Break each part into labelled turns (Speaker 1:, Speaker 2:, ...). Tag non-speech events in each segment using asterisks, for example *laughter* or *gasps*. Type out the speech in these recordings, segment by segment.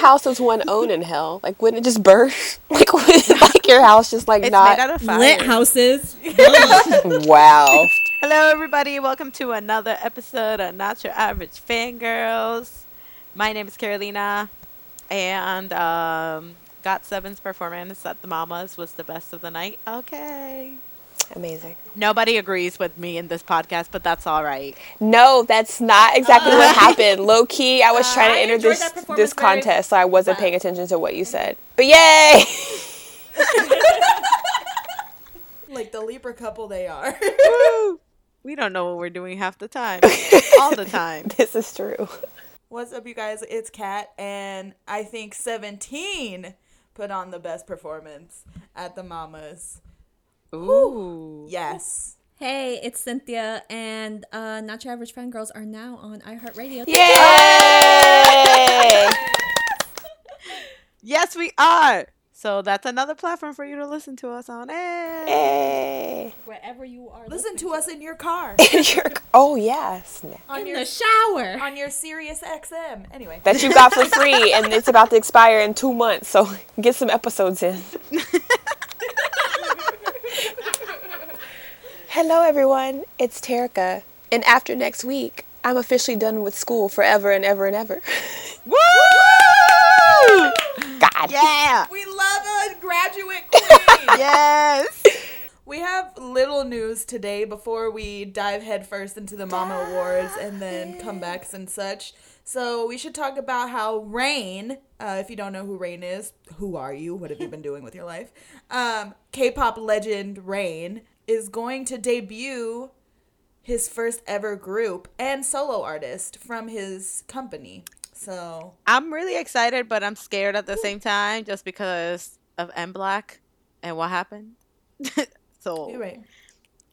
Speaker 1: house does one own in hell? Like, wouldn't it just burn? *laughs* Like, would like your house just like
Speaker 2: It's
Speaker 1: not?
Speaker 2: made out of fire.
Speaker 3: Lit houses. *laughs*
Speaker 1: wow.
Speaker 2: Hello, everybody. Welcome to another episode of Not Your Average Fangirls. My name is Carolina, and um, Got Seven's performance at the Mamas was the best of the night. Okay.
Speaker 1: Amazing.
Speaker 2: Nobody agrees with me in this podcast, but that's all right.
Speaker 1: No, that's not exactly what uh, *laughs* happened. Low key, I was uh, trying to
Speaker 3: I
Speaker 1: enter
Speaker 3: enjoyed
Speaker 1: this
Speaker 3: that
Speaker 1: this
Speaker 3: very
Speaker 1: contest, so I wasn't
Speaker 3: well.
Speaker 1: paying attention to what you said. But yay! *laughs*
Speaker 4: like the Libra couple they are. *laughs*
Speaker 2: We don't know what we're doing half the time. all the time.
Speaker 1: this is true.
Speaker 4: What's up, you guys? It's Kat, and I think 17 put on the best performance at the Mamas.
Speaker 2: Ooh.
Speaker 4: Yes.
Speaker 3: Hey, it's Cynthia, and uh, Not Your Average Fangirls are now on iHeartRadio.
Speaker 1: Yay! *laughs*
Speaker 2: Yes, we are. So that's another platform for you to listen to us on. Hey.
Speaker 1: Yay!
Speaker 3: Wherever you are,
Speaker 4: Listen to us in your car, *laughs*
Speaker 1: You're- oh yes,
Speaker 4: on
Speaker 3: in
Speaker 4: your
Speaker 3: the shower.
Speaker 4: on your Sirius XM. Anyway,
Speaker 1: that you got for free, and it's about to expire in two months. So *laughs* get some episodes in. Hello, everyone. It's Terica, and after next week, I'm officially done with school forever and ever and ever. *laughs*
Speaker 2: Woo!
Speaker 1: God.
Speaker 2: Yeah.
Speaker 4: we love a graduate *laughs* queen.
Speaker 2: Yes.
Speaker 4: We have little news today before we dive headfirst into the Mama Awards and then comebacks and such. So we should talk about how Rain, uh, if you don't know who Rain is, who are you? What have you been doing with your life? Um, K-pop legend Rain is going to debut his first ever group and solo artist from his company. So
Speaker 2: I'm really excited, but I'm scared at the same time just because of MBLAQ and what happened. *laughs* so
Speaker 4: you're right.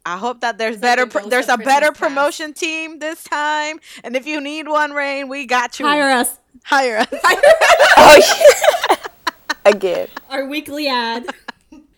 Speaker 2: I hope that there's
Speaker 3: like
Speaker 2: better
Speaker 3: the
Speaker 2: pro- there's a better
Speaker 3: Christmas past.
Speaker 2: promotion team this time. And if you need one, Rain, we got you.
Speaker 3: Hire us.
Speaker 2: Hire us. Hire us. *laughs*
Speaker 1: Oh, *laughs* yeah. Again.
Speaker 3: Our weekly ad.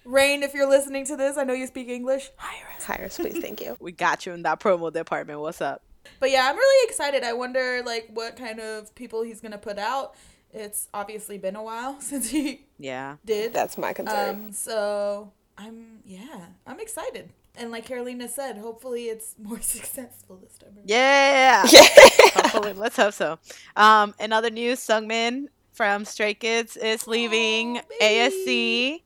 Speaker 4: Rain, if you're listening to this, I know you speak English. Hire us.
Speaker 1: Hire us, please. Thank you. *laughs*
Speaker 2: we got you in that promo department. What's up?
Speaker 4: But yeah, I'm really excited. I wonder like what kind of people he's gonna put out. It's obviously been a while *laughs* since he
Speaker 2: Yeah.
Speaker 4: did.
Speaker 1: That's my concern.
Speaker 4: Um, so I'm yeah, I'm excited. And like Carolina said, hopefully it's *laughs* more successful this time. around.
Speaker 2: Yeah. Hopefully, let's hope so. Um, in other news, Seungmin from Stray Kids is leaving ASC.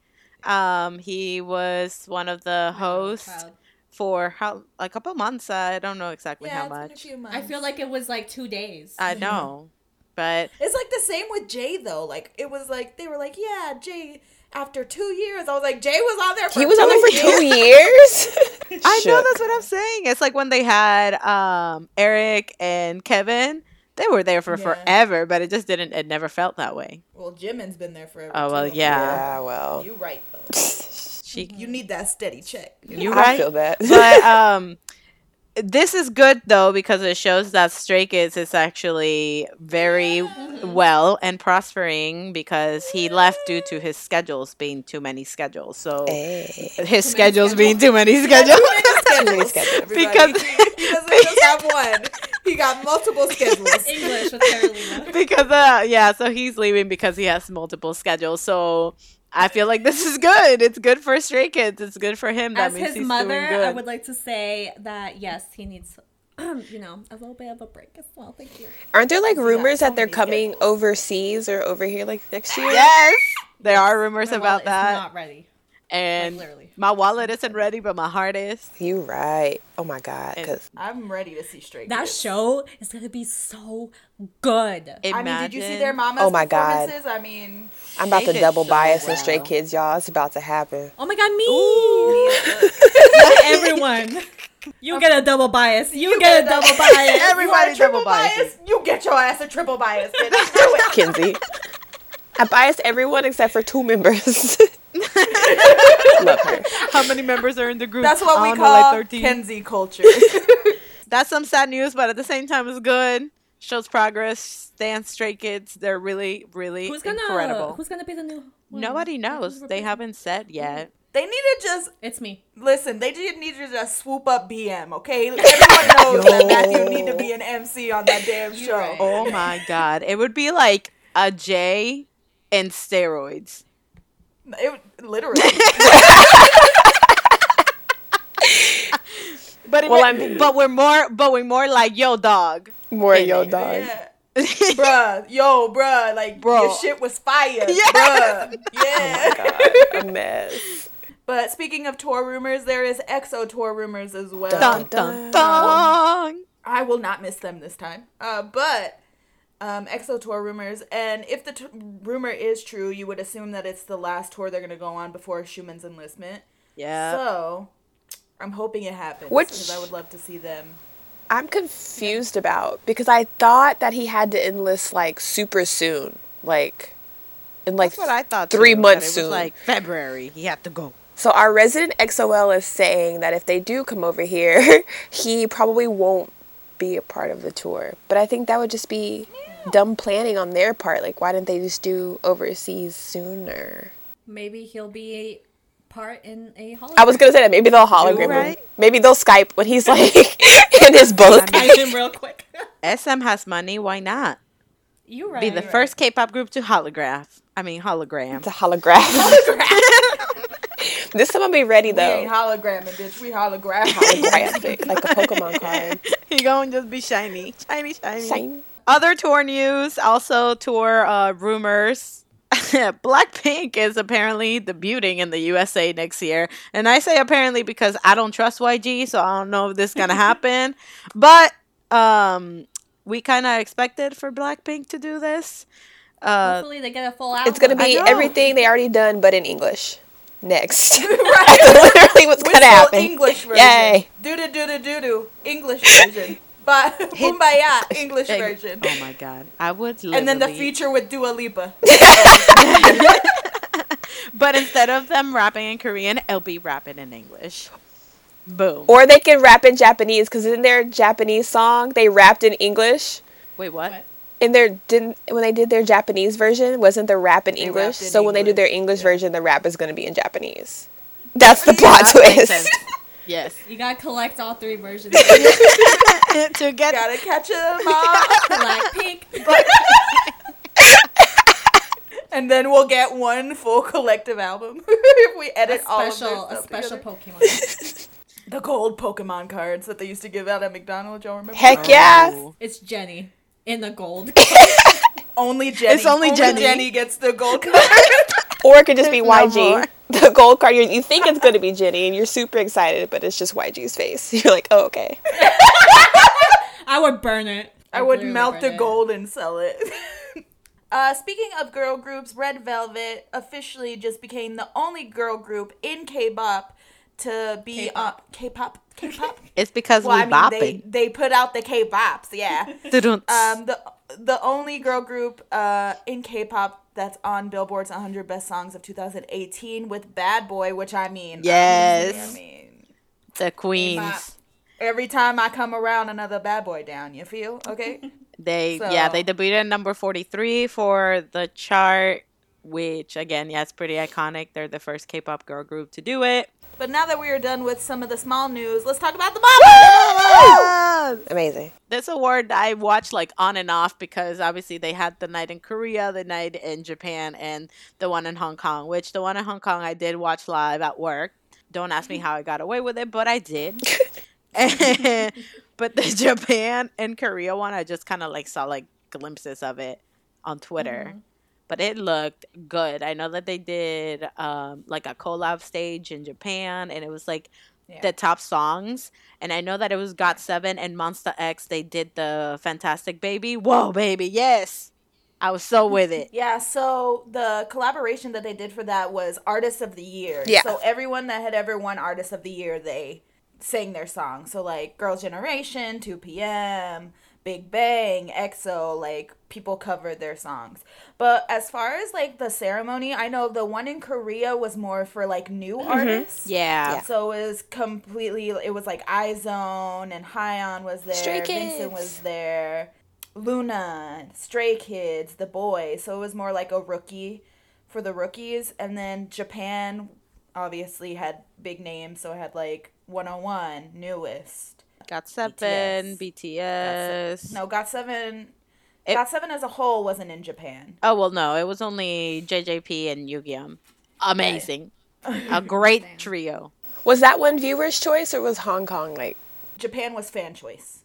Speaker 2: Um, he was one of the hosts for how a couple months. I don't know exactly
Speaker 4: Yeah,
Speaker 2: how
Speaker 4: it's been a
Speaker 2: much.
Speaker 4: few months.
Speaker 3: I feel like it was like two days.
Speaker 2: I *laughs* know, but
Speaker 4: it's like the same with Jay though. Like it was like they were like, yeah, Jay. After two years, I was like, Jay was on there. For
Speaker 1: he was on there for
Speaker 4: years.
Speaker 1: two years. *laughs*
Speaker 2: I know that's what I'm saying. It's like when they had um Eric and Kevin. They were there for
Speaker 4: Yeah.
Speaker 2: forever, but it just didn't. It never felt that way.
Speaker 4: Well, Jimin's been there forever.
Speaker 2: Oh, well,
Speaker 4: too.
Speaker 2: yeah.
Speaker 1: Yeah, well,
Speaker 4: You right though. *laughs*
Speaker 2: She,
Speaker 4: You need that steady check.
Speaker 2: you
Speaker 1: I
Speaker 2: right?
Speaker 1: I feel that.
Speaker 2: but *laughs* um this is good though because it shows that Stray Kids is actually very well and prospering because he left due to his schedules being too many schedules. So
Speaker 1: Hey.
Speaker 2: his schedules being too many schedules.
Speaker 1: Too many schedules. *laughs*
Speaker 4: Everybody.
Speaker 2: Because-
Speaker 4: he doesn't just have one. He got multiple *laughs* schedules.
Speaker 3: English with Carolina. *laughs*
Speaker 2: because uh yeah, so he's leaving because he has multiple schedules. So I feel like this is good. It's good for Stray Kids. It's good for him. That
Speaker 3: As
Speaker 2: means
Speaker 3: his
Speaker 2: he's
Speaker 3: mother,
Speaker 2: doing good.
Speaker 3: I would like to say that yes, he needs, *clears throat* you know, a little bit of a break as well. Thank you.
Speaker 1: Aren't there like rumors
Speaker 4: so
Speaker 1: that they're coming
Speaker 4: schedules.
Speaker 1: overseas or over here like next year?
Speaker 2: yes, there are rumors
Speaker 3: My
Speaker 2: about
Speaker 3: wallet is
Speaker 2: that.
Speaker 3: Not ready.
Speaker 2: And
Speaker 3: Like, literally.
Speaker 2: my wallet isn't ready, but my heart is.
Speaker 1: You right. Oh my god. Cause
Speaker 4: I'm ready to see straight.
Speaker 3: That
Speaker 4: Kids.
Speaker 3: show is gonna be so good.
Speaker 4: I mean, did you see their
Speaker 2: Imagine-
Speaker 4: mama's
Speaker 1: Oh my God.
Speaker 4: I mean,
Speaker 1: I'm about to double
Speaker 2: so
Speaker 1: bias in straight Kids, y'all. It's about to happen.
Speaker 3: Oh my god, me! Not everyone. *laughs* You get a double bias. You, get, a double bias.
Speaker 2: Everybody
Speaker 4: you are triple
Speaker 2: double bias.
Speaker 4: bias. You get your ass a triple bias. bitch. *laughs* Do it.
Speaker 1: Kinsey. I bias everyone except for two members. *laughs* *laughs* Love her.
Speaker 2: How many members are in the group?
Speaker 4: That's what we
Speaker 2: don't know,
Speaker 4: call
Speaker 2: like 13.
Speaker 4: Kenzie culture. *laughs*
Speaker 2: That's some sad news, but at the same time, it's good. Shows progress. Dance Stray Kids. They're really, really
Speaker 3: Who's gonna
Speaker 2: incredible.
Speaker 3: Who's gonna be the new? one?
Speaker 2: Nobody knows. They haven't said yet.
Speaker 4: they need to just
Speaker 3: It's me.
Speaker 4: listen. They just need to just swoop up BM. Okay, everyone *laughs* knows that Matthew need to be an MC on that damn show.
Speaker 3: right.
Speaker 2: Oh my god. It would be like a J and steroids.
Speaker 4: It, literally. *laughs*
Speaker 2: But
Speaker 1: Well, I'm-
Speaker 2: but we're more but we're more like yo dog.
Speaker 1: More yo
Speaker 2: it.
Speaker 1: dog.
Speaker 4: yeah. *laughs* bruh, yo, bruh, like
Speaker 2: Bro.
Speaker 4: your shit was fire,
Speaker 2: Yes.
Speaker 4: bruh. *laughs* Yeah.
Speaker 1: God, a mess.
Speaker 4: But speaking of tour rumors, there is EXO tour rumors as well.
Speaker 2: Dun dun dun.
Speaker 4: I will not miss them this time. Uh, but um, EXO tour rumors, and if the t- rumor is true, you would assume that it's the last tour they're gonna go on before Xiumin's enlistment.
Speaker 2: Yeah.
Speaker 4: So I'm hoping it happens
Speaker 1: Which-
Speaker 4: because I would love to see them.
Speaker 1: I'm confused about because I thought that he had to enlist like super soon, like in like
Speaker 2: That's what I thought.
Speaker 1: three
Speaker 2: too,
Speaker 1: months soon.
Speaker 2: like February. He had to go.
Speaker 1: So our resident EXO-L is saying that if they do come over here, *laughs* he probably won't be a part of the tour. But I think that would just be dumb planning on their part. Like, why didn't they just do overseas sooner?
Speaker 3: Maybe he'll be a part in a hologram.
Speaker 1: I was gonna say that maybe they'll hologram him. Maybe they'll Skype when he's like *laughs* in his boat.
Speaker 3: Type him real quick. *laughs*
Speaker 2: SM has money. Why not
Speaker 3: you right.
Speaker 2: be the first K-pop group to holograph? I mean hologram.
Speaker 1: It's a holograph. *laughs* this time I'll be ready though.
Speaker 4: We ain't
Speaker 1: though.
Speaker 4: hologramming, bitch. We hologram.
Speaker 1: Holographic, like a Pokemon card.
Speaker 2: he gonna just be shiny, shiny, shiny.
Speaker 1: Shine.
Speaker 2: Other tour news, also tour uh, rumors. *laughs* Blackpink is apparently debuting in the USA next year. And I say apparently because I don't trust YG, so I don't know if this is going *laughs* to happen. But um, we kind of expected for Blackpink to do this. Uh,
Speaker 3: Hopefully they get a full album.
Speaker 1: It's gonna be everything they already done, but in English. Next. *laughs* That's literally what's gonna
Speaker 4: Whistle
Speaker 1: happen.
Speaker 4: English version.
Speaker 1: Yay.
Speaker 4: Doo doo doo doo doo doo. English version. But *laughs* Kumbaya English
Speaker 2: Egg-
Speaker 4: version.
Speaker 2: Oh my god. I would
Speaker 4: And then the feature with Dua Lipa. *laughs* *laughs*
Speaker 2: But instead of them rapping in Korean, it'll be rapping in English. Boom.
Speaker 1: Or they can rap in Japanese because in their Japanese song they rapped in English.
Speaker 2: Wait, what?
Speaker 3: What?
Speaker 1: In their didn't when they did their Japanese version wasn't the rap in
Speaker 4: They
Speaker 1: English.
Speaker 4: in
Speaker 1: so when they do their
Speaker 4: English,
Speaker 1: English
Speaker 4: yeah.
Speaker 1: version, the rap is gonna be in Japanese. That's the plot
Speaker 2: That makes
Speaker 1: twist.
Speaker 2: Sense. Yes.
Speaker 3: You gotta collect all three versions. *laughs* *laughs*
Speaker 2: to get
Speaker 4: Gotta catch them *laughs* all.
Speaker 3: Blackpink.
Speaker 4: and then we'll get one full collective album if we
Speaker 3: A
Speaker 4: edit all of their
Speaker 3: special, a special
Speaker 4: together.
Speaker 3: Pokemon.
Speaker 4: The gold Pokemon cards that they used to give out at McDonald's. Y'all remember?
Speaker 1: Heck yeah.
Speaker 2: Oh.
Speaker 3: It's Jennie in the gold.
Speaker 4: Only Jennie.
Speaker 2: It's only Jennie.
Speaker 4: Jennie gets the gold card.
Speaker 1: Or it could just be
Speaker 2: There's no
Speaker 1: YG.
Speaker 2: more. *laughs*
Speaker 1: The gold card, you, you think it's going to be Jennie and you're super excited, but it's just YG's face. *laughs* You're like, oh, okay. *laughs*
Speaker 3: I would burn it.
Speaker 4: I would melt the
Speaker 3: it.
Speaker 4: gold and sell it. uh, speaking of girl groups, Red Velvet officially just became the only girl group in K-pop to be
Speaker 3: K-pop.
Speaker 4: uh, K-pop. K-pop.
Speaker 2: It's because
Speaker 4: well,
Speaker 2: we
Speaker 4: I mean, they
Speaker 2: bopping.
Speaker 4: they put out the K-pops, yeah.
Speaker 2: Dun-dun.
Speaker 4: um, the the only girl group uh in K-pop that's on Billboard's 100 Best Songs of 2018 with Bad Boy, which I mean,
Speaker 2: Yes.
Speaker 4: I mean,
Speaker 2: the queens.
Speaker 4: every time I come around, another Bad Boy down. You feel okay? *laughs*
Speaker 2: They yeah, they debuted at number 43 for the chart, which again, yeah, it's pretty iconic. They're the first K-pop girl group to do it.
Speaker 4: But now that we are done with some of the small news, let's talk about the mama.
Speaker 1: Amazing.
Speaker 2: This award I watched like on and off because obviously they had the night in Korea, the night in Japan, and the one in Hong Kong. Which the one in Hong Kong I did watch live at work. Don't ask me how I got away with it, but I did. *laughs* but the Japan and Korea one, I just kind of like saw like glimpses of it on Twitter. Mm-hmm. But it looked good. I know that they did um, like a collab stage in Japan, and it was like
Speaker 4: Yeah.
Speaker 2: the top songs. And I know that it was Got Seven and Monsta X. They did the Fantastic Baby. Whoa, baby, yes! I was so with it. *laughs*
Speaker 4: Yeah, so the collaboration that they did for that was Artist of the Year.
Speaker 1: Yeah.
Speaker 4: So everyone that had ever won Artist of the Year, they sang their song. So like Girls' Generation, 2 PM, Big Bang, EXO, like people covered their songs. But as far as like the ceremony, I know the one in Korea was more for like new mm-hmm. artists.
Speaker 2: Yeah.
Speaker 4: So it was completely. It was like iZone and Hyon was there.
Speaker 1: Stray
Speaker 4: Vincent
Speaker 1: Kids.
Speaker 4: was there. Luna, Stray Kids, The Boyz. So it was more like a rookie for the rookies. And then Japan obviously had big names. So it had like 101, NU'EST.
Speaker 2: Got Seven,
Speaker 4: BTS.
Speaker 2: BTS.
Speaker 4: No, Got Seven.
Speaker 2: It-
Speaker 4: got seven as a whole wasn't in Japan.
Speaker 2: Oh well, no, it was only JJP and Yugyeom. Amazing, a great *laughs* trio.
Speaker 1: Was that one viewer's choice or was Hong Kong like?
Speaker 4: Japan was fan choice.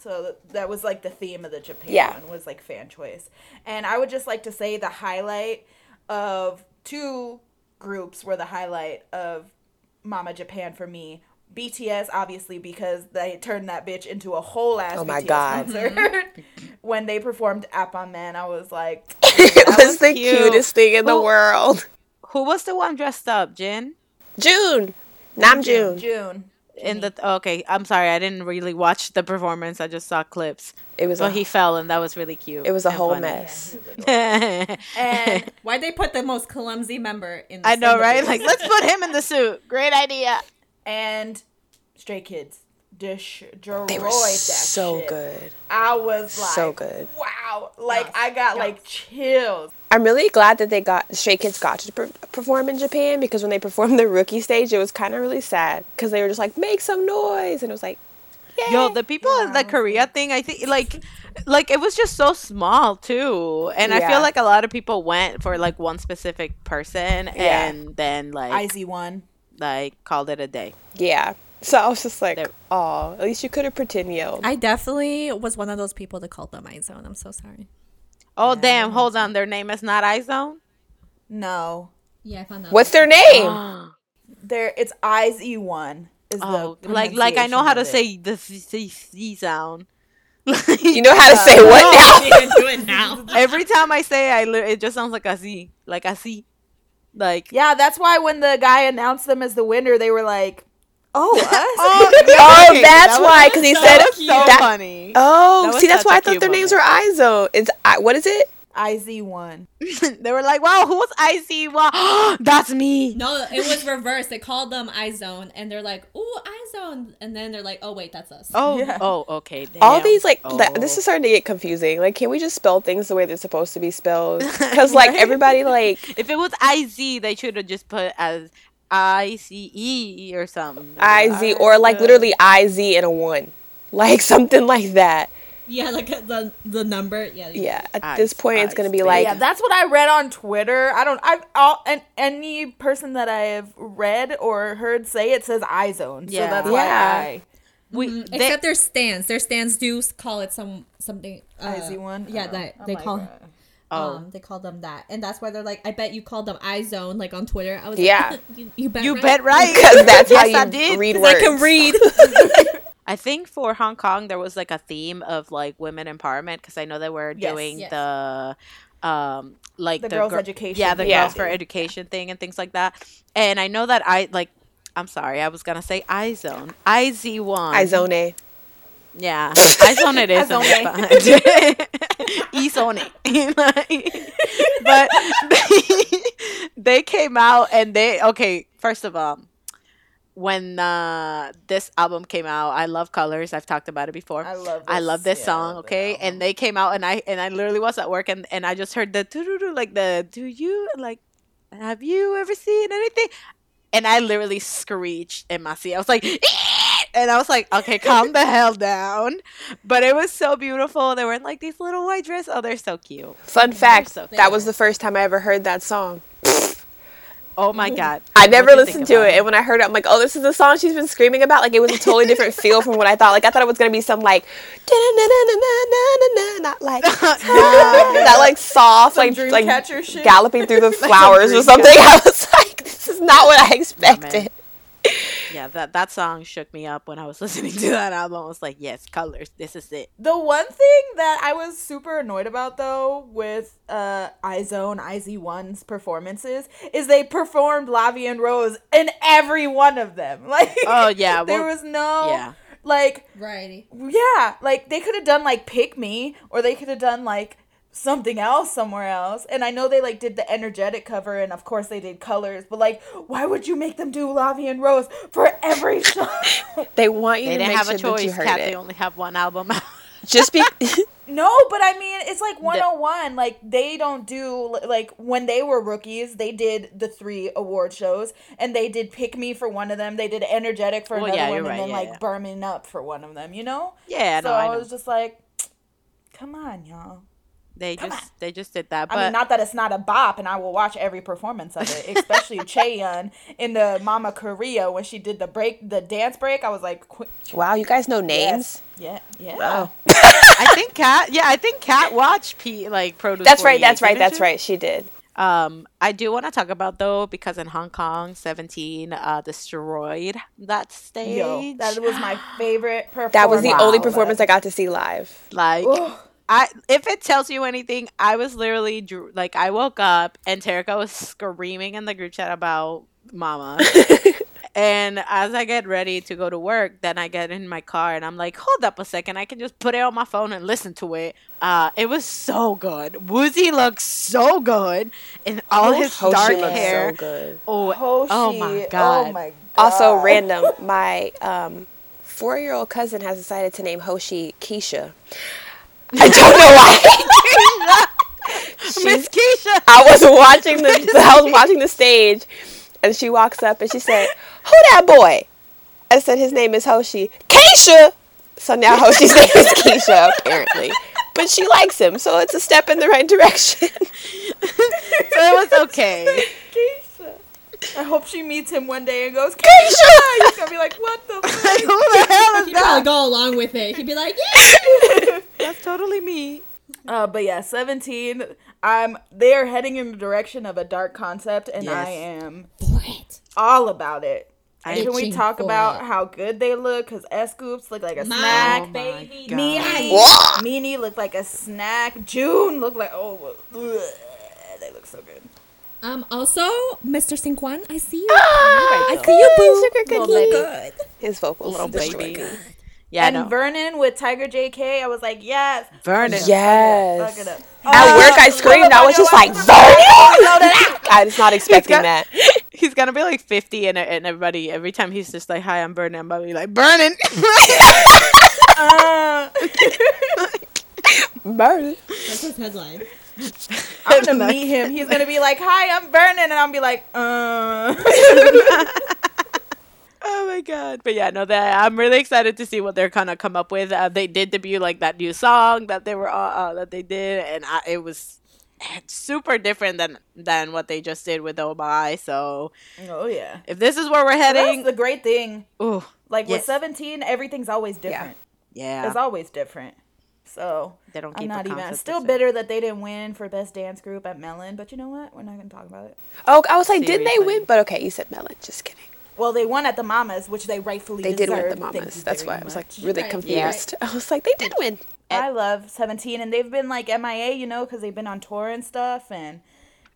Speaker 4: So that was like the theme of the Japan
Speaker 1: Yeah.
Speaker 4: one was like fan choice. And I would just like to say the highlight of two groups were the highlight of Mama Japan for me. BTS obviously because they turned that bitch into a whole ass
Speaker 1: Oh my
Speaker 4: BTS
Speaker 1: God.
Speaker 4: concert. Mm-hmm. *laughs* when they performed Anpanman, I was like *laughs*
Speaker 1: it was,
Speaker 2: was
Speaker 1: the
Speaker 2: cute.
Speaker 1: cutest thing in the world.
Speaker 2: Who was the one dressed up, Jin?
Speaker 1: June, Namjoon. June.
Speaker 2: In the okay, I'm sorry, I didn't really watch the performance. I just saw clips.
Speaker 1: It was
Speaker 2: But
Speaker 1: a
Speaker 2: he fell, and that was really cute.
Speaker 1: it was a whole
Speaker 2: funny.
Speaker 1: mess. *laughs*
Speaker 4: And
Speaker 3: Why'd they put the most clumsy member in? The
Speaker 2: I know, right?
Speaker 3: booth?
Speaker 2: Like, let's put him in the suit. Great idea.
Speaker 4: And Stray Kids destroyed
Speaker 1: They were
Speaker 4: that
Speaker 1: so
Speaker 4: shit.
Speaker 1: good.
Speaker 4: I was like,
Speaker 1: So good.
Speaker 4: Wow, like
Speaker 3: Yes,
Speaker 4: I got
Speaker 3: yes.
Speaker 4: like chills.
Speaker 1: I'm really glad that they got Stray Kids got to per- perform in Japan because when they performed the rookie stage, it was kind of really sad because they were just like make some noise and it was like, Yay.
Speaker 2: Yo, the people
Speaker 4: Yeah,
Speaker 2: at the Korea thing, I think, like, like it was just so small too, and I feel like a lot of people went for like one specific person,
Speaker 1: Yeah.
Speaker 2: and then like,
Speaker 4: IZ one.
Speaker 2: Like called it a day.
Speaker 1: yeah. So I was just like,
Speaker 2: There-
Speaker 1: oh, at least you could have pretend yelled.
Speaker 3: I definitely was one of those people that called them iZone. I'm so sorry.
Speaker 2: Oh damn! Hold on, their name is not iZone.
Speaker 4: No,
Speaker 3: Yeah, I found out.
Speaker 1: What's their name? *gasps*
Speaker 2: oh,
Speaker 4: there it's IZ one. Is the oh,
Speaker 2: like like I know how to
Speaker 4: it.
Speaker 2: say the C, C sound. *laughs*
Speaker 1: You know how to *laughs* say what *laughs* now?
Speaker 3: Do it now.
Speaker 2: Every time I say, it, I li- it just sounds like a Z, like a C, like
Speaker 4: Yeah, that's why when the guy announced them as the winner, they were like, "Oh, *laughs* us."
Speaker 2: oh,
Speaker 1: Oh, that's
Speaker 2: that
Speaker 1: why, because he
Speaker 2: that
Speaker 1: said
Speaker 2: was so
Speaker 1: that.
Speaker 2: funny.
Speaker 1: Oh,
Speaker 2: That oh,
Speaker 1: see, that's why I thought
Speaker 2: cute
Speaker 1: their names were
Speaker 2: moment.
Speaker 1: ISO. It's I, what is it?
Speaker 4: IZ one. *laughs*
Speaker 2: they were like, "Wow, who's IC? Wow, *gasps* that's me."
Speaker 3: No, it was reversed. They called them iZone, and they're like, "Ooh, iZone," and then they're like, "Oh wait, that's us."
Speaker 2: Oh,
Speaker 4: Yeah.
Speaker 2: oh, okay.
Speaker 1: All these like
Speaker 2: oh.
Speaker 1: th- this is starting to get confusing. Like, can we just spell things the way they're supposed to be spelled? *laughs* Because like
Speaker 2: Right?
Speaker 1: everybody like *laughs*
Speaker 2: If it was IZ, they should have just put as I C E or something.
Speaker 1: I Z or like literally I Z and a one, like something like that.
Speaker 3: Yeah, like uh, the the number. Yeah.
Speaker 1: Yeah, at
Speaker 2: I-
Speaker 1: this point, it's
Speaker 2: I
Speaker 1: gonna be
Speaker 2: see.
Speaker 1: like
Speaker 4: yeah, that's what I read on Twitter. I don't. I've all and any person that I have read or heard say it says iZone. So
Speaker 2: Yeah.
Speaker 4: that's why
Speaker 1: Yeah.
Speaker 4: I
Speaker 2: We,
Speaker 3: Mm,
Speaker 2: they-
Speaker 3: Except their stands. Their stands do call it some something. Uh,
Speaker 4: IZ one.
Speaker 3: Yeah,
Speaker 4: Oh.
Speaker 3: that
Speaker 4: Oh
Speaker 3: they call.
Speaker 4: God.
Speaker 2: oh,
Speaker 3: Um, they call them that, and that's why they're like, I bet you called them iZone, like on Twitter. I was
Speaker 1: Yeah.
Speaker 3: like, *laughs* you, you bet,
Speaker 2: you
Speaker 3: right?
Speaker 2: bet right. *laughs*
Speaker 1: because that's how
Speaker 2: Yes, I
Speaker 1: you
Speaker 2: did,
Speaker 1: read *laughs*
Speaker 3: 'Cause
Speaker 1: words.
Speaker 3: I can read.
Speaker 2: I think for Hong Kong there was like a theme of like women empowerment because I know they were
Speaker 4: Yes.
Speaker 2: doing
Speaker 3: Yes.
Speaker 2: the um like
Speaker 4: The girls'
Speaker 2: gir-
Speaker 4: education
Speaker 2: yeah the.
Speaker 1: Yeah.
Speaker 2: girls for education thing and things like that and I know that I like I'm sorry I was gonna say iZone IZ one
Speaker 1: Izone.
Speaker 2: yeah iZone it is *laughs* iZone *laughs* *laughs* but they, they came out and they okay first of all when uh, this album came out, I love Colors. I've talked about it before.
Speaker 4: I love.
Speaker 2: This, I
Speaker 4: This.
Speaker 2: love this
Speaker 4: yeah,
Speaker 2: song,
Speaker 4: love
Speaker 2: okay?
Speaker 4: album.
Speaker 2: And they came out and I and I literally was at work and, and I just heard the like the do you like have you ever seen anything? And I literally screeched in my seat. I was like and I was like, okay, calm the hell down. But it was so beautiful. They were in like these little white dresses. Oh, they're so cute.
Speaker 1: Fun fact:
Speaker 2: so
Speaker 1: that was the first time I ever heard that song. *laughs*
Speaker 2: Oh my god. *laughs*
Speaker 1: I never
Speaker 2: What'd you think
Speaker 1: listened to it, and when I heard it, I'm like, "Oh, this is the song she's been screaming about." Like it was a totally different *laughs* feel from what I thought. Like I thought it was gonna be some like, *laughs* not like that like soft,
Speaker 4: Some
Speaker 1: like like galloping through the flowers or something. I was like, "This is not what I expected."
Speaker 2: Yeah, that that song shook me up when I was *laughs* listening to that album. I was like, yes, colors. This is it.
Speaker 4: The one thing that I was super annoyed about though with uh iZone, IZ1's performances is they performed La Vie en Rose in every one of them. *laughs* Like
Speaker 2: Oh, yeah,
Speaker 4: there was no
Speaker 2: yeah.
Speaker 4: like
Speaker 3: Variety.
Speaker 4: yeah, like they could have done like Pick Me or they could have done like something else somewhere else. And I know they like did the energetic cover and of course they did colors, but like why would you make them do La Vie en Rose for every *laughs* song?
Speaker 1: They want you
Speaker 2: They
Speaker 1: to
Speaker 2: didn't
Speaker 1: make
Speaker 2: have
Speaker 1: sure
Speaker 2: a
Speaker 1: that you
Speaker 2: choice.
Speaker 1: heard
Speaker 2: Kat,
Speaker 1: it.
Speaker 2: they only have one album out. *laughs*
Speaker 1: Just be *laughs*
Speaker 4: No, but I mean, it's like 101. Like, they don't do, like, when they were rookies, they did the three award shows, and they did Pick Me for one of them. They did Energetic for
Speaker 2: Well,
Speaker 4: another
Speaker 2: yeah,
Speaker 4: one,
Speaker 2: you're
Speaker 4: and
Speaker 2: right,
Speaker 4: then,
Speaker 2: yeah,
Speaker 4: like,
Speaker 2: yeah.
Speaker 4: Burning Up for one of them, you know?
Speaker 2: yeah,
Speaker 4: so
Speaker 2: no, I
Speaker 4: I, was just like, *tsk* come on, y'all.
Speaker 2: They just they just did that.
Speaker 4: I mean, not that it's not a bop, and I will watch every performance of it, especially *laughs* Chaeyoung in the Mama Korea when she did the break, the dance break. I was like, qu-
Speaker 1: Wow, you guys know names.
Speaker 4: yes, yeah, yeah.
Speaker 1: Wow.
Speaker 2: I think Kat yeah, I think Kat watched P like Produce.
Speaker 1: That's right. That's right. That's
Speaker 2: she?
Speaker 1: right. She did.
Speaker 2: Um, I do want to talk about though because in Hong Kong, Seventeen uh, destroyed that stage.
Speaker 4: Yo, that was my favorite performance.
Speaker 1: That was the only
Speaker 4: Wow.
Speaker 1: performance I got to see live.
Speaker 2: like. I if it tells you anything, I was literally like I woke up and Terica was screaming in the group chat about Mama. *laughs* and as I get ready to go to work, then I get in my car and I'm like, hold up a second, I can just put it on my phone and listen to it. Uh, it was so good. Woozi looks so good in all his
Speaker 1: Hoshi
Speaker 2: dark
Speaker 1: looks
Speaker 2: hair.
Speaker 1: so good.
Speaker 2: Oh,
Speaker 4: Hoshi.
Speaker 2: oh my god.
Speaker 4: Oh my god.
Speaker 1: Also, random. My um, four-year-old cousin has decided to name Hoshi Keisha. I don't know why. *laughs*
Speaker 2: Miss Keisha.
Speaker 1: I was watching the *laughs* I was watching the stage, and she walks up and she said, "Who that boy?" I said, "His name is Hoshi." Keisha. So now Hoshi's name is Keisha apparently, but she likes him, so it's a step in the right direction. *laughs*
Speaker 2: So it was okay.
Speaker 4: Keisha. I hope she meets him one day and goes, Keisha! He's gonna be like, what the *laughs*
Speaker 2: Who the hell is
Speaker 3: He'd probably
Speaker 2: that?
Speaker 3: go along with it. He'd be like, yeah. *laughs*
Speaker 2: That's totally me.
Speaker 4: Uh, but yeah, 17. I'm they're heading in the direction of a dark concept, and I am
Speaker 3: For it.
Speaker 4: all about it. And can we
Speaker 3: Itching
Speaker 4: talk
Speaker 3: for
Speaker 4: about
Speaker 3: it.
Speaker 4: how good they look? Because S.Coups look like a
Speaker 3: My
Speaker 4: snack.
Speaker 2: Oh my
Speaker 3: baby.
Speaker 2: God.
Speaker 4: Meanie,
Speaker 1: What?
Speaker 4: Meanie looked like a snack. June looked like oh, ugh, they look so good.
Speaker 3: Um. Also, Mr. Seungkwan, I see you.
Speaker 1: Ah,
Speaker 3: I see you, boo.
Speaker 1: Sugar cookie.
Speaker 3: look good.
Speaker 1: His vocals,
Speaker 2: Little baby.
Speaker 1: me.
Speaker 2: Yeah,
Speaker 4: and
Speaker 2: no.
Speaker 4: Vernon with Tiger JK, I was like, yes.
Speaker 2: Vernon.
Speaker 1: Yes.
Speaker 4: Fuck it.
Speaker 1: At work, I screamed. I was just like, Vernon! *laughs* I was not expecting
Speaker 2: got-
Speaker 1: that.
Speaker 2: He's gonna be like 50 and, and everybody every time he's just like hi I'm Vernon, I'm gonna be like burning *laughs*
Speaker 4: Uh, *laughs*
Speaker 1: Vernon.
Speaker 3: That's his headline.
Speaker 4: I'm gonna meet him. He's gonna be like, "Hi, I'm Vernon," and I'll be like, "Uh." *laughs*
Speaker 2: oh my god but yeah no that I'm really excited to see what they're gonna come up with uh, they did debut like that new song that they were uh, uh, that they did and I, it was super different than than what they just did with Oh My so
Speaker 4: oh yeah.
Speaker 2: if this is where we're heading
Speaker 4: the great thing.
Speaker 2: ooh
Speaker 4: Like with 17, everything's always different.
Speaker 2: yeah
Speaker 4: It's always different. So
Speaker 2: they don't
Speaker 4: I'm not even.
Speaker 2: concept the
Speaker 4: Still bitter that they didn't win for best dance group at Melon, but you know what? We're not gonna talk about it.
Speaker 1: Oh, I was like, didn't they win? But okay, you said Melon. Just kidding.
Speaker 4: Well, they won at the Mamas, which they rightfully did.
Speaker 1: They did
Speaker 4: deserved.
Speaker 1: win the Mamas. That's
Speaker 4: very
Speaker 1: why I was like really
Speaker 3: Right,
Speaker 1: confused. *laughs* I was like, they did win.
Speaker 4: I love 17, and they've been like MIA, you know, because they've been on tour and stuff, and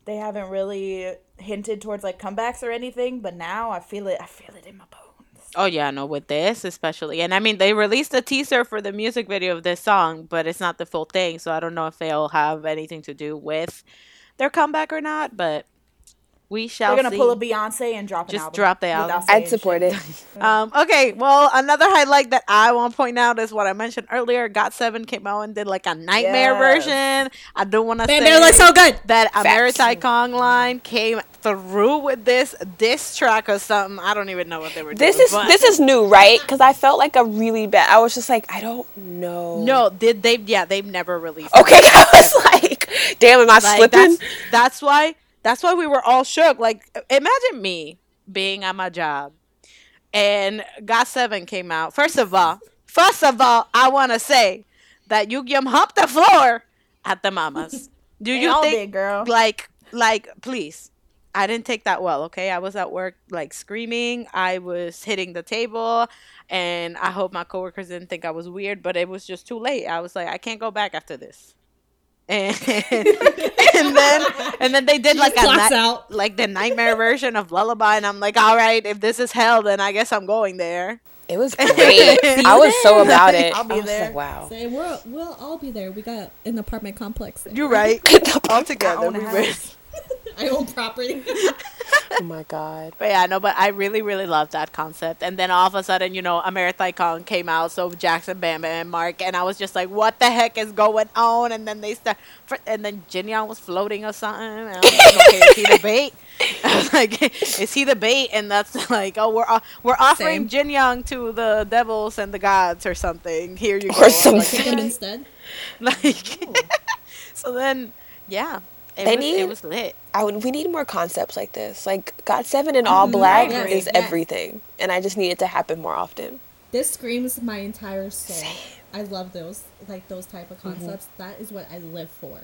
Speaker 4: they haven't really hinted towards like comebacks or anything. But now I feel it. I feel it in my bones.
Speaker 2: Oh yeah, no, with this especially, and I mean they released a teaser for the music video of this song, but it's not the full thing, so I don't know if they'll have anything to do with their comeback or not. But we shall
Speaker 4: They're gonna
Speaker 2: see.
Speaker 4: pull a Beyonce and drop an
Speaker 2: Just
Speaker 4: album.
Speaker 2: drop the
Speaker 4: without
Speaker 2: album.
Speaker 1: I'd support it. *laughs*
Speaker 2: Um, okay, well, another highlight that I want to point out is what I mentioned earlier. Got Seven came out and did like a nightmare
Speaker 4: Yes.
Speaker 2: version. I do want to say
Speaker 3: Bam Bear looks so good.
Speaker 2: that
Speaker 1: Facts.
Speaker 2: Ameritai Kong line came through with this diss track or something. I don't even know what they were
Speaker 1: This
Speaker 2: doing.
Speaker 1: is
Speaker 2: but-
Speaker 1: this is new, right? Because I felt like a really bad. I was just like, I don't know.
Speaker 2: no, did they? Yeah, they've never released.
Speaker 1: Okay, *laughs* I was like, damn, am I
Speaker 2: Like,
Speaker 1: slipping?
Speaker 2: That's, that's why. That's why we were all shook. Like, imagine me being at my job, and Got Seven came out. First of all, first of all, I want to say that you Yum humped the floor at the mamas. Do
Speaker 4: They
Speaker 2: you
Speaker 4: all
Speaker 2: think,
Speaker 4: did, girl.
Speaker 2: like, like, please? I didn't take that well. Okay, I was at work like screaming. I was hitting the table, and I hope my coworkers didn't think I was weird. But it was just too late. I was like, I can't go back after this. And, *laughs* and then and then they did like a
Speaker 3: clocks
Speaker 2: ni-
Speaker 3: out.
Speaker 2: like the nightmare version of lullaby and i'm like all right if this is hell then i guess i'm going there
Speaker 1: It was *laughs* great. I was so about it.
Speaker 4: I'll be
Speaker 1: I was
Speaker 4: there.
Speaker 1: like, wow.
Speaker 3: Say we'll we'll all be there. We got an apartment complex. there.
Speaker 2: you're right *laughs* all together we
Speaker 4: house.
Speaker 2: were-
Speaker 3: I own property. *laughs*
Speaker 1: Oh my god.
Speaker 2: But yeah, no, but I really, really love that concept. And then all of a sudden, you know, Amerithai Kong came out, so Jackson, Bam Bam, and Mark, and I was just like, what the heck is going on? And then they start, fr- and then Jin Young was floating or something. And I was like, okay, is he the *laughs* bait? *laughs* I was like, is he the bait? And that's like, oh, we're uh, we're offering
Speaker 3: Same.
Speaker 2: Jin Young to the devils and the gods or something. Here you
Speaker 1: Or
Speaker 2: go. I was like,
Speaker 1: something.
Speaker 3: Take him instead.
Speaker 2: like so then, yeah, it
Speaker 1: They
Speaker 2: was,
Speaker 1: need-
Speaker 2: it was lit.
Speaker 1: I would, we need more concepts like this. Like Got Seven in all black
Speaker 3: Yes,
Speaker 1: is
Speaker 3: yes.
Speaker 1: everything, and I just need it to happen more often.
Speaker 3: This screams my entire soul.
Speaker 1: Same.
Speaker 3: I love those like those type of concepts. That is what I live for.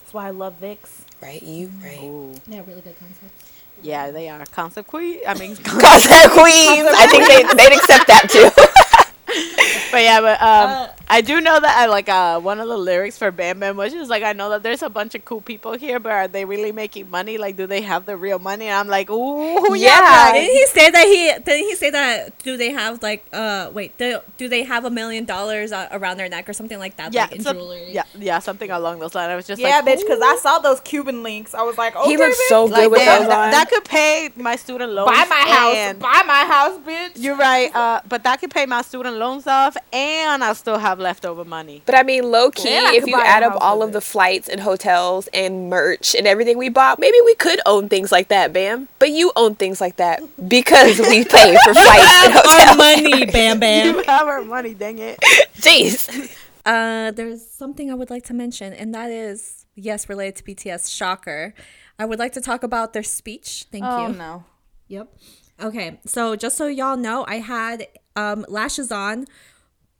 Speaker 4: That's why I love VIXX.
Speaker 1: Right? You right?
Speaker 2: Ooh.
Speaker 3: Yeah, really good concepts.
Speaker 2: Yeah, they are concept queen. I mean, *laughs*
Speaker 1: Concept queens. I think they they'd accept that too. *laughs*
Speaker 2: but yeah, but um,
Speaker 3: Uh,
Speaker 2: I do know that I like uh one of the lyrics for Bam Bam was just like I know that there's a bunch of cool people here, but are they really making money? Like, do they have the real money? And I'm like, ooh, yeah.
Speaker 1: Yeah.
Speaker 3: Didn't he say that he? Didn't he say that? Do they have like uh wait? Do, do they have a million dollars uh, around their neck or something like that?
Speaker 2: yeah,
Speaker 3: like in
Speaker 2: some-
Speaker 3: jewelry.
Speaker 2: yeah, yeah, something along those lines. I was just
Speaker 4: yeah,
Speaker 2: like,
Speaker 4: bitch, because I saw those Cuban links. I was like, okay,
Speaker 1: he looks
Speaker 4: bitch,
Speaker 1: so good
Speaker 2: like
Speaker 1: with
Speaker 2: damn,
Speaker 1: those
Speaker 2: that, that could pay my student loans.
Speaker 4: buy my house, buy my house, bitch.
Speaker 2: You're right, uh, but that could pay my student loans off, and I'll still have leftover money.
Speaker 1: But I mean, low key,
Speaker 4: Yeah,
Speaker 1: if you add up all
Speaker 4: with
Speaker 1: of the flights and hotels and merch and everything we bought, maybe we could own things like that, Bam. But you own things like that because we *laughs* pay for flights and
Speaker 3: Our money, Bam *laughs* Bam.
Speaker 2: You have our money, dang it.
Speaker 1: Jeez.
Speaker 3: Uh, there's something I would like to mention, and that is yes, related to BTS. Shocker. I would like to talk about their speech. Thank you.
Speaker 4: oh
Speaker 3: you.
Speaker 4: no.
Speaker 3: Yep. Okay, so just so y'all know, I had um, lashes on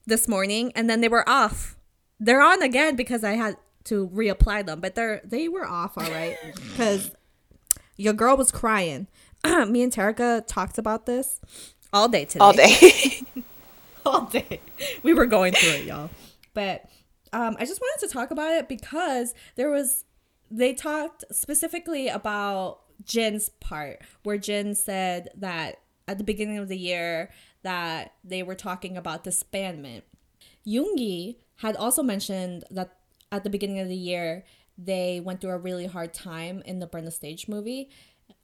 Speaker 3: this morning, and then they were off. They're on again because I had to reapply them, but they're they were off all right *laughs* because your girl was crying. *clears throat* Me and Terica talked about this all day today
Speaker 1: All day. *laughs*
Speaker 3: all day. We were going through it, y'all. But um, I just wanted to talk about it because there was they talked specifically about Jin's part, where Jin said that at the beginning of the year that they were talking about disbandment. Yoongi had also mentioned that at the beginning of the year they went through a really hard time in the Burn the Stage movie.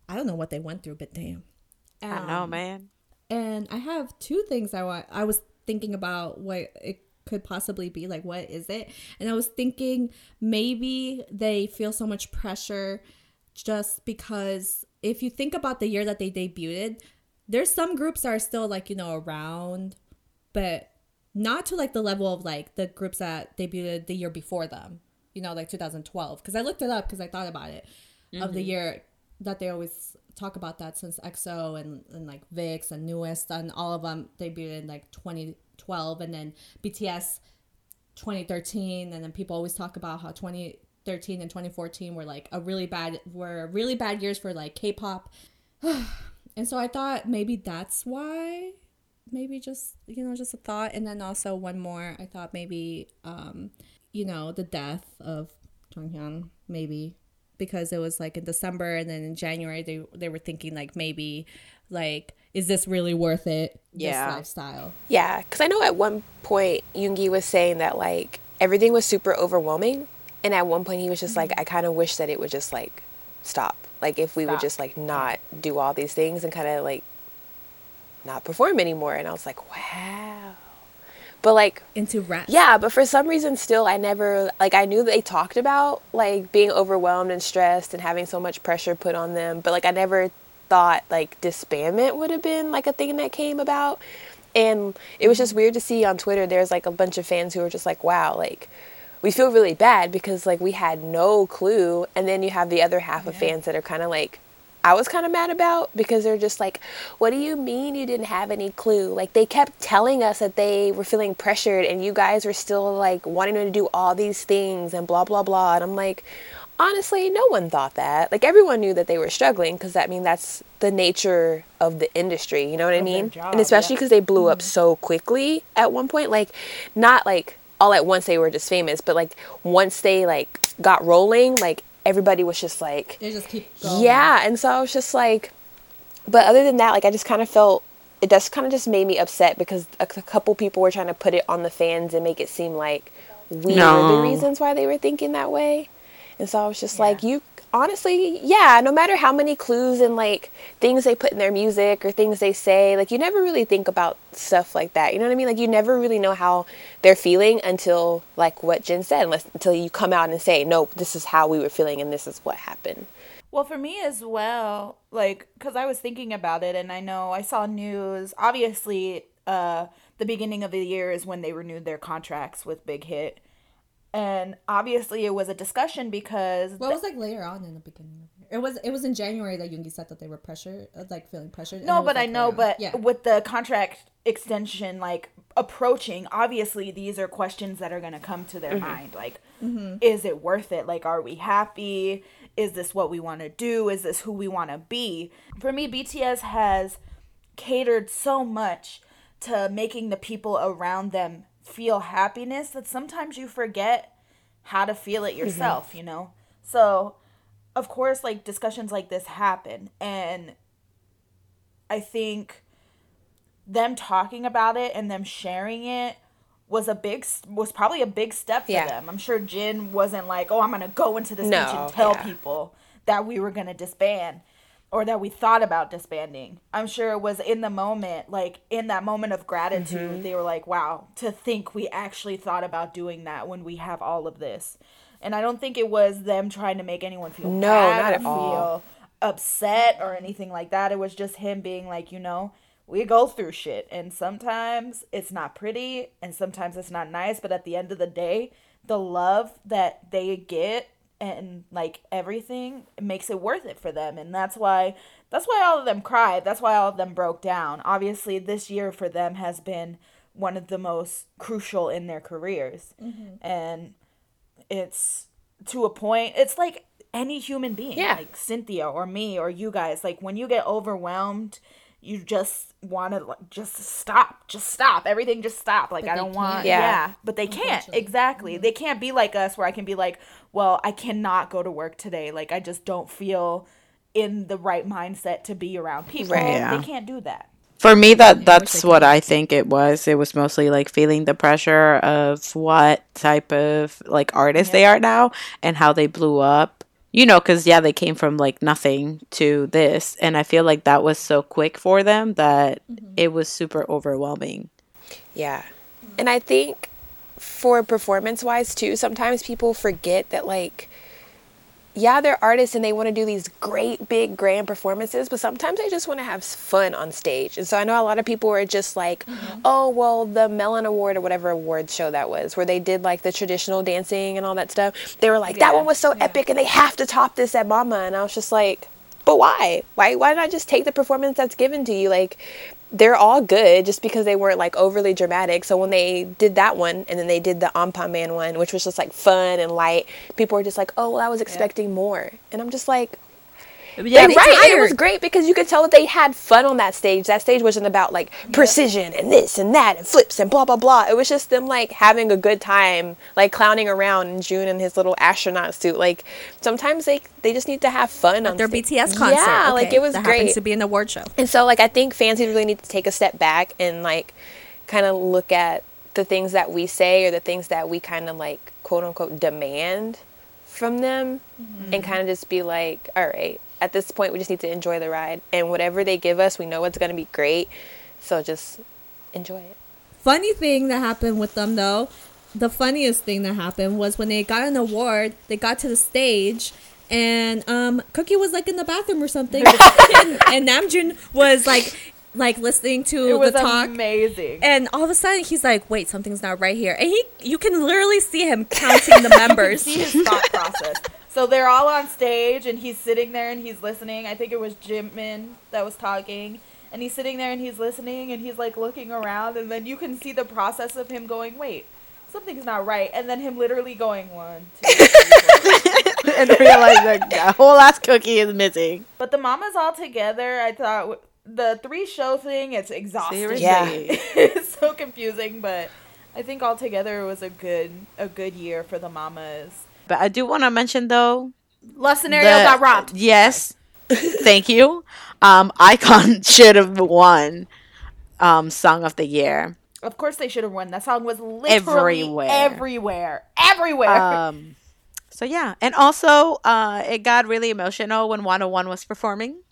Speaker 3: I don't know what they went through, but damn.
Speaker 2: I know,
Speaker 3: Um,
Speaker 2: man.
Speaker 3: and I have two things I want. I was thinking about what it could possibly be. Like, what is it? And I was thinking maybe they feel so much pressure just because if you think about the year that they debuted, there's some groups that are still like, you know, around, but not to like the level of like the groups that debuted the year before them, you know, like 2012. Because I looked it up because I thought about it of the mm-hmm. year that they always talk about that since EXO and, and like VIXX and NU'EST and all of them debuted in like 2012 and then BTS 2013 and then people always talk about how 2013 and 2014 were like a really bad were really bad years for like K-pop. *sighs* and so I thought maybe that's why maybe just you know just a thought and then also one more I thought maybe um you know the death of Jonghyun maybe because it was like in December and then in January they they were thinking like maybe like is this really worth it
Speaker 2: Yeah.
Speaker 3: this lifestyle
Speaker 1: yeah, because I know at one point Yoongi was saying that like everything was super overwhelming, and at one point he was just like, I kind of wish that it would just like stop. Like if we would just like not do all these things and kind of like not perform anymore. And I was like, wow. But like
Speaker 3: into rap
Speaker 1: Yeah, but for some reason, still, I never like. I knew they talked about like being overwhelmed and stressed and having so much pressure put on them, but like I never thought like disbandment would have been like a thing that came about. And it was just mm-hmm. weird to see on Twitter. There's like a bunch of fans who were just like, "Wow, like we feel really bad because like we had no clue." And then you have the other half of fans that are kind of like, I was kind of mad about because they're just like, what do you mean you didn't have any clue? Like they kept telling us that they were feeling pressured and you guys were still like wanting to do all these things and blah blah blah. And I'm like, honestly, no one thought that. Like everyone knew that they were struggling because that mean that's the nature of the industry. You know what I mean?
Speaker 4: job,
Speaker 1: and especially
Speaker 4: yeah.
Speaker 1: because they blew up mm-hmm. so quickly at one point. Like not like all at once they were just famous, but like once they like got rolling, like everybody was just like
Speaker 3: they just keep going.
Speaker 1: Yeah, and so I was just like, but other than that, like I just kind of felt it just kind of just made me upset because a, c- couple people were trying to put it on the fans and make it seem like we were the reasons why they were thinking that way, and so I was just like, you honestly, yeah, no matter how many clues and like things they put in their music or things they say, like you never really think about stuff like that. You know what I mean? Like you never really know how they're feeling until like what Jin said, unless, until you come out and say, no, this is how we were feeling and this is what happened.
Speaker 4: Well, for me as well, like, because I was thinking about it and I know I saw news. Obviously, uh, the beginning of the year is when they renewed their contracts with Big Hit. And obviously, it was a discussion because
Speaker 3: Well, it was like later on in the beginning. of. It was it was in January that Yoongi said that they were pressure, uh, like feeling pressured.
Speaker 4: No,
Speaker 3: it was,
Speaker 4: but I know,
Speaker 3: on.
Speaker 4: but
Speaker 3: yeah,
Speaker 4: with the contract extension like approaching, obviously these are questions that are going to come to their mind. Like, is it worth it? Like, are we happy? Is this what we want to do? Is this who we want to be? For me, BTS has catered so much to making the people around them feel happiness that sometimes you forget how to feel it mm-hmm. yourself, you know? So, of course, like discussions like this happen. And I think them talking about it and them sharing it was a big was probably a big step for
Speaker 1: Yeah.
Speaker 4: them. I'm sure Jin wasn't like, "Oh, I'm going to go into this
Speaker 1: No,
Speaker 4: and tell
Speaker 1: yeah.
Speaker 4: people that we were going to disband or that we thought about disbanding." I'm sure it was in the moment, like in that moment of gratitude,
Speaker 1: Mm-hmm.
Speaker 4: they were like, "Wow, to think we actually thought about doing that when we have all of this." And I don't think it was them trying to make anyone feel
Speaker 1: No,
Speaker 4: bad
Speaker 1: not
Speaker 4: or
Speaker 1: at all.
Speaker 4: feel upset or anything like that. It was just him being like, you know, we go through shit and sometimes it's not pretty and sometimes it's not nice, but at the end of the day, the love that they get and like everything it makes it worth it for them. And that's why that's why all of them cried. That's why all of them broke down. Obviously this year for them has been one of the most crucial in their careers. Mm-hmm. And it's to a point it's like any human being
Speaker 1: Yeah.
Speaker 4: like cynthia or me or you guys like when you get overwhelmed you just want to like just stop just stop everything just stop like
Speaker 3: But
Speaker 4: i don't want
Speaker 3: can't.
Speaker 4: yeah.
Speaker 1: Yeah.
Speaker 4: but they can't
Speaker 3: Unfortunately.
Speaker 4: exactly mm-hmm. they can't be like us where i can be like well i cannot go to work today like i just don't feel in the right mindset to be around people
Speaker 1: Right.
Speaker 2: Yeah.
Speaker 4: they can't do that
Speaker 2: For me, that that's what. I think it was. It was mostly like feeling the pressure of what type of like artist they are now and how they blew up. You know, because yeah, they came from like nothing to this, and I feel like that was so quick for them that mm-hmm. it was super overwhelming.
Speaker 1: Yeah. And I think for performance wise too, sometimes people forget that like yeah, they're artists and they want to do these great big grand performances, but sometimes they just want to have fun on stage. And so I know a lot of people were just like, mm-hmm. "Oh, well, the Melon Award or whatever award show that was, where they did like the traditional dancing and all that stuff. They were like,
Speaker 4: Yeah,
Speaker 1: "That one was so epic and they have to top this at Mama." And I was just like, "But why? Why why not just take the performance that's given to you? Like they're all good just because they weren't like overly dramatic. So when they did that one and then they did the Anpanman one, which was just like fun and light, people were just like, "Oh, well, I was expecting more." And I'm just like,
Speaker 3: Yeah,
Speaker 1: they're right. It was great because you could tell that they had fun on that stage. That stage wasn't about like precision and this and that and flips and blah blah blah. It was just them like having a good time, like clowning around in June in his little astronaut suit. Like sometimes they they just need to have fun on
Speaker 3: their BTS concert.
Speaker 1: Yeah, like it was
Speaker 3: that
Speaker 1: great.
Speaker 3: happens to be an award show.
Speaker 1: And so like I think fans really need to take a step back and like kind of look at the things that we say or the things that we kind of like quote unquote demand from them and mm-hmm. kind of just be like, all right, at this point we just need to enjoy the ride and whatever they give us, we know it's going to be great. So just enjoy it.
Speaker 3: Funny thing that happened with them though, the funniest thing that happened was when they got an award, they got to the stage and um Kookie was like in the bathroom or something *laughs* and, and Namjoon was like like listening to
Speaker 4: it was
Speaker 3: the talk
Speaker 4: amazing
Speaker 3: and all of a sudden he's like, "Wait, something's not right here." And he, you can literally see him counting the *laughs* members.
Speaker 4: see his thought process. So they're all on stage, and he's sitting there and he's listening. I think it was Jimin that was talking, and he's sitting there and he's listening, and he's like looking around, and then you can see the process of him going, "Wait, something's not right," and then him literally going one, two, three, four. *laughs*
Speaker 2: and realize that the whole last Kookie is missing.
Speaker 4: But the mamas all together, I thought the three show thing, it's exhausting.
Speaker 2: Seriously.
Speaker 1: Yeah. *laughs*
Speaker 4: it's so confusing, but I think all together it was a good a good year for the mamas.
Speaker 2: But I do want to mention though
Speaker 4: Lust scenario
Speaker 2: the-
Speaker 4: got robbed.
Speaker 2: Yes. Thank you. Um, *laughs* iKON should have won um, Song of the Year.
Speaker 4: Of course they should have won. That song was literally
Speaker 2: Everywhere.
Speaker 4: everywhere, everywhere.
Speaker 2: Um, so yeah, and also uh, it got really emotional when Wanna One was performing.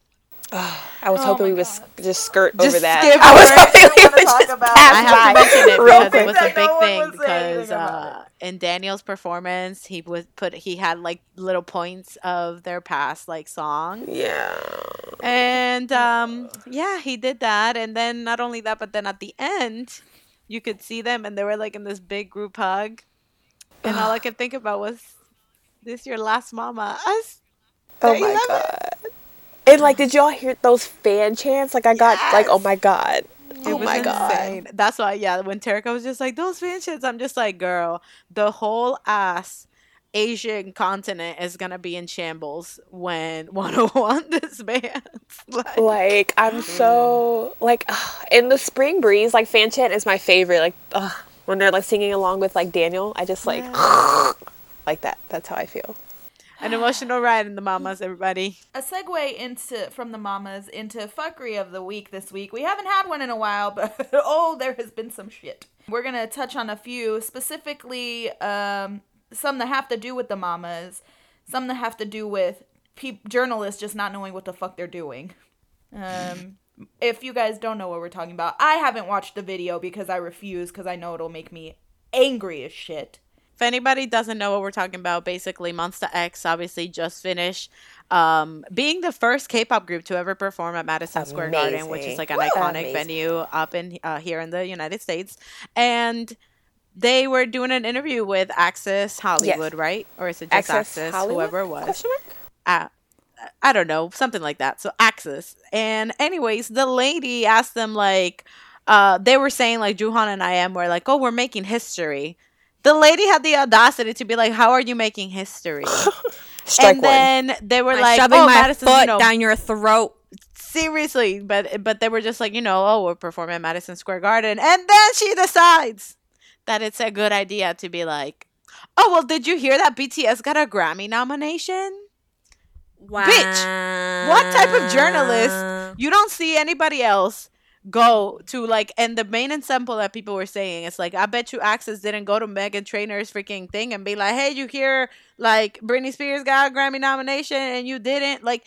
Speaker 1: I was
Speaker 4: Oh
Speaker 1: hoping we would s- just skirt
Speaker 2: Just
Speaker 1: over that.
Speaker 2: skip
Speaker 1: I was hoping we would just
Speaker 4: talk about
Speaker 1: pass
Speaker 2: I have
Speaker 1: by
Speaker 2: to mention *laughs* it because
Speaker 1: quick.
Speaker 2: it was a big
Speaker 4: no
Speaker 2: thing
Speaker 4: was saying anything
Speaker 2: because uh, in Daniel's performance he was put he had like little points of their past like song.
Speaker 1: Yeah.
Speaker 2: and um yeah he did that and then not only that but then at the end you could see them and they were like in this big group hug and all I *sighs* could think about was this your last mama. Us.
Speaker 1: Oh my
Speaker 2: god. it.
Speaker 1: God. And like, did y'all hear those fan chants? Like, I got like, oh my god.
Speaker 2: It
Speaker 1: Oh
Speaker 2: was
Speaker 1: my god.
Speaker 2: That's why, yeah, when Terica was just like, those fan chants, I'm just like, girl, the whole ass Asian continent is gonna be in shambles when *laughs* 101 disbands. *laughs* like,
Speaker 1: Like, I'm so like in the spring breeze. Like, fan chant is my favorite. Like, ugh, when they're like singing along with like Daniel, I just like *gasps* like that. That's how I feel.
Speaker 2: An emotional ride in the mamas, everybody.
Speaker 4: a segue into from the mamas into fuckery of the week this week. We haven't had one in a while, but *laughs* oh, there has been some shit. We're gonna touch on a few specifically, um, some that have to do with the mamas, some that have to do with peop journalists just not knowing what the fuck they're doing. Um, if you guys don't know what we're talking about, I haven't watched the video because I refuse because I know it'll make me angry as shit.
Speaker 2: If anybody doesn't know what we're talking about, basically Monsta X obviously just finished um, being the first K-pop group to ever perform at Madison Square Garden, which is like an
Speaker 1: Woo!
Speaker 2: iconic
Speaker 1: Amazing.
Speaker 2: venue up in uh, here in the United States, and they were doing an interview with Access Hollywood, right? Or is it just Access,
Speaker 1: Hollywood?
Speaker 2: whoever it was? Uh, I don't know, something like that. So Access. And anyways, the lady asked them like uh they were saying like Jooheon and I am were like, "Oh, we're making history." The lady had the audacity to be like, "How are you making history?" *laughs*
Speaker 1: Strike
Speaker 2: and
Speaker 1: one.
Speaker 2: then they were
Speaker 3: I'm
Speaker 2: like,
Speaker 3: shoving
Speaker 2: "Oh,
Speaker 3: my
Speaker 2: Madison's,
Speaker 3: foot
Speaker 2: you know,
Speaker 3: down your throat.
Speaker 2: seriously." But but they were just like, you know, "Oh, we're performing at Madison Square Garden." And then she decides that it's a good idea to be like, "Oh, well, did you hear that BTS got a Grammy nomination?"
Speaker 3: Wow.
Speaker 2: Bitch, what type of journalist you don't see anybody else go to like and the main example that people were saying is like i bet you access didn't go to meghan trainor's freaking thing and be like hey you hear like britney spears got a grammy nomination and you didn't like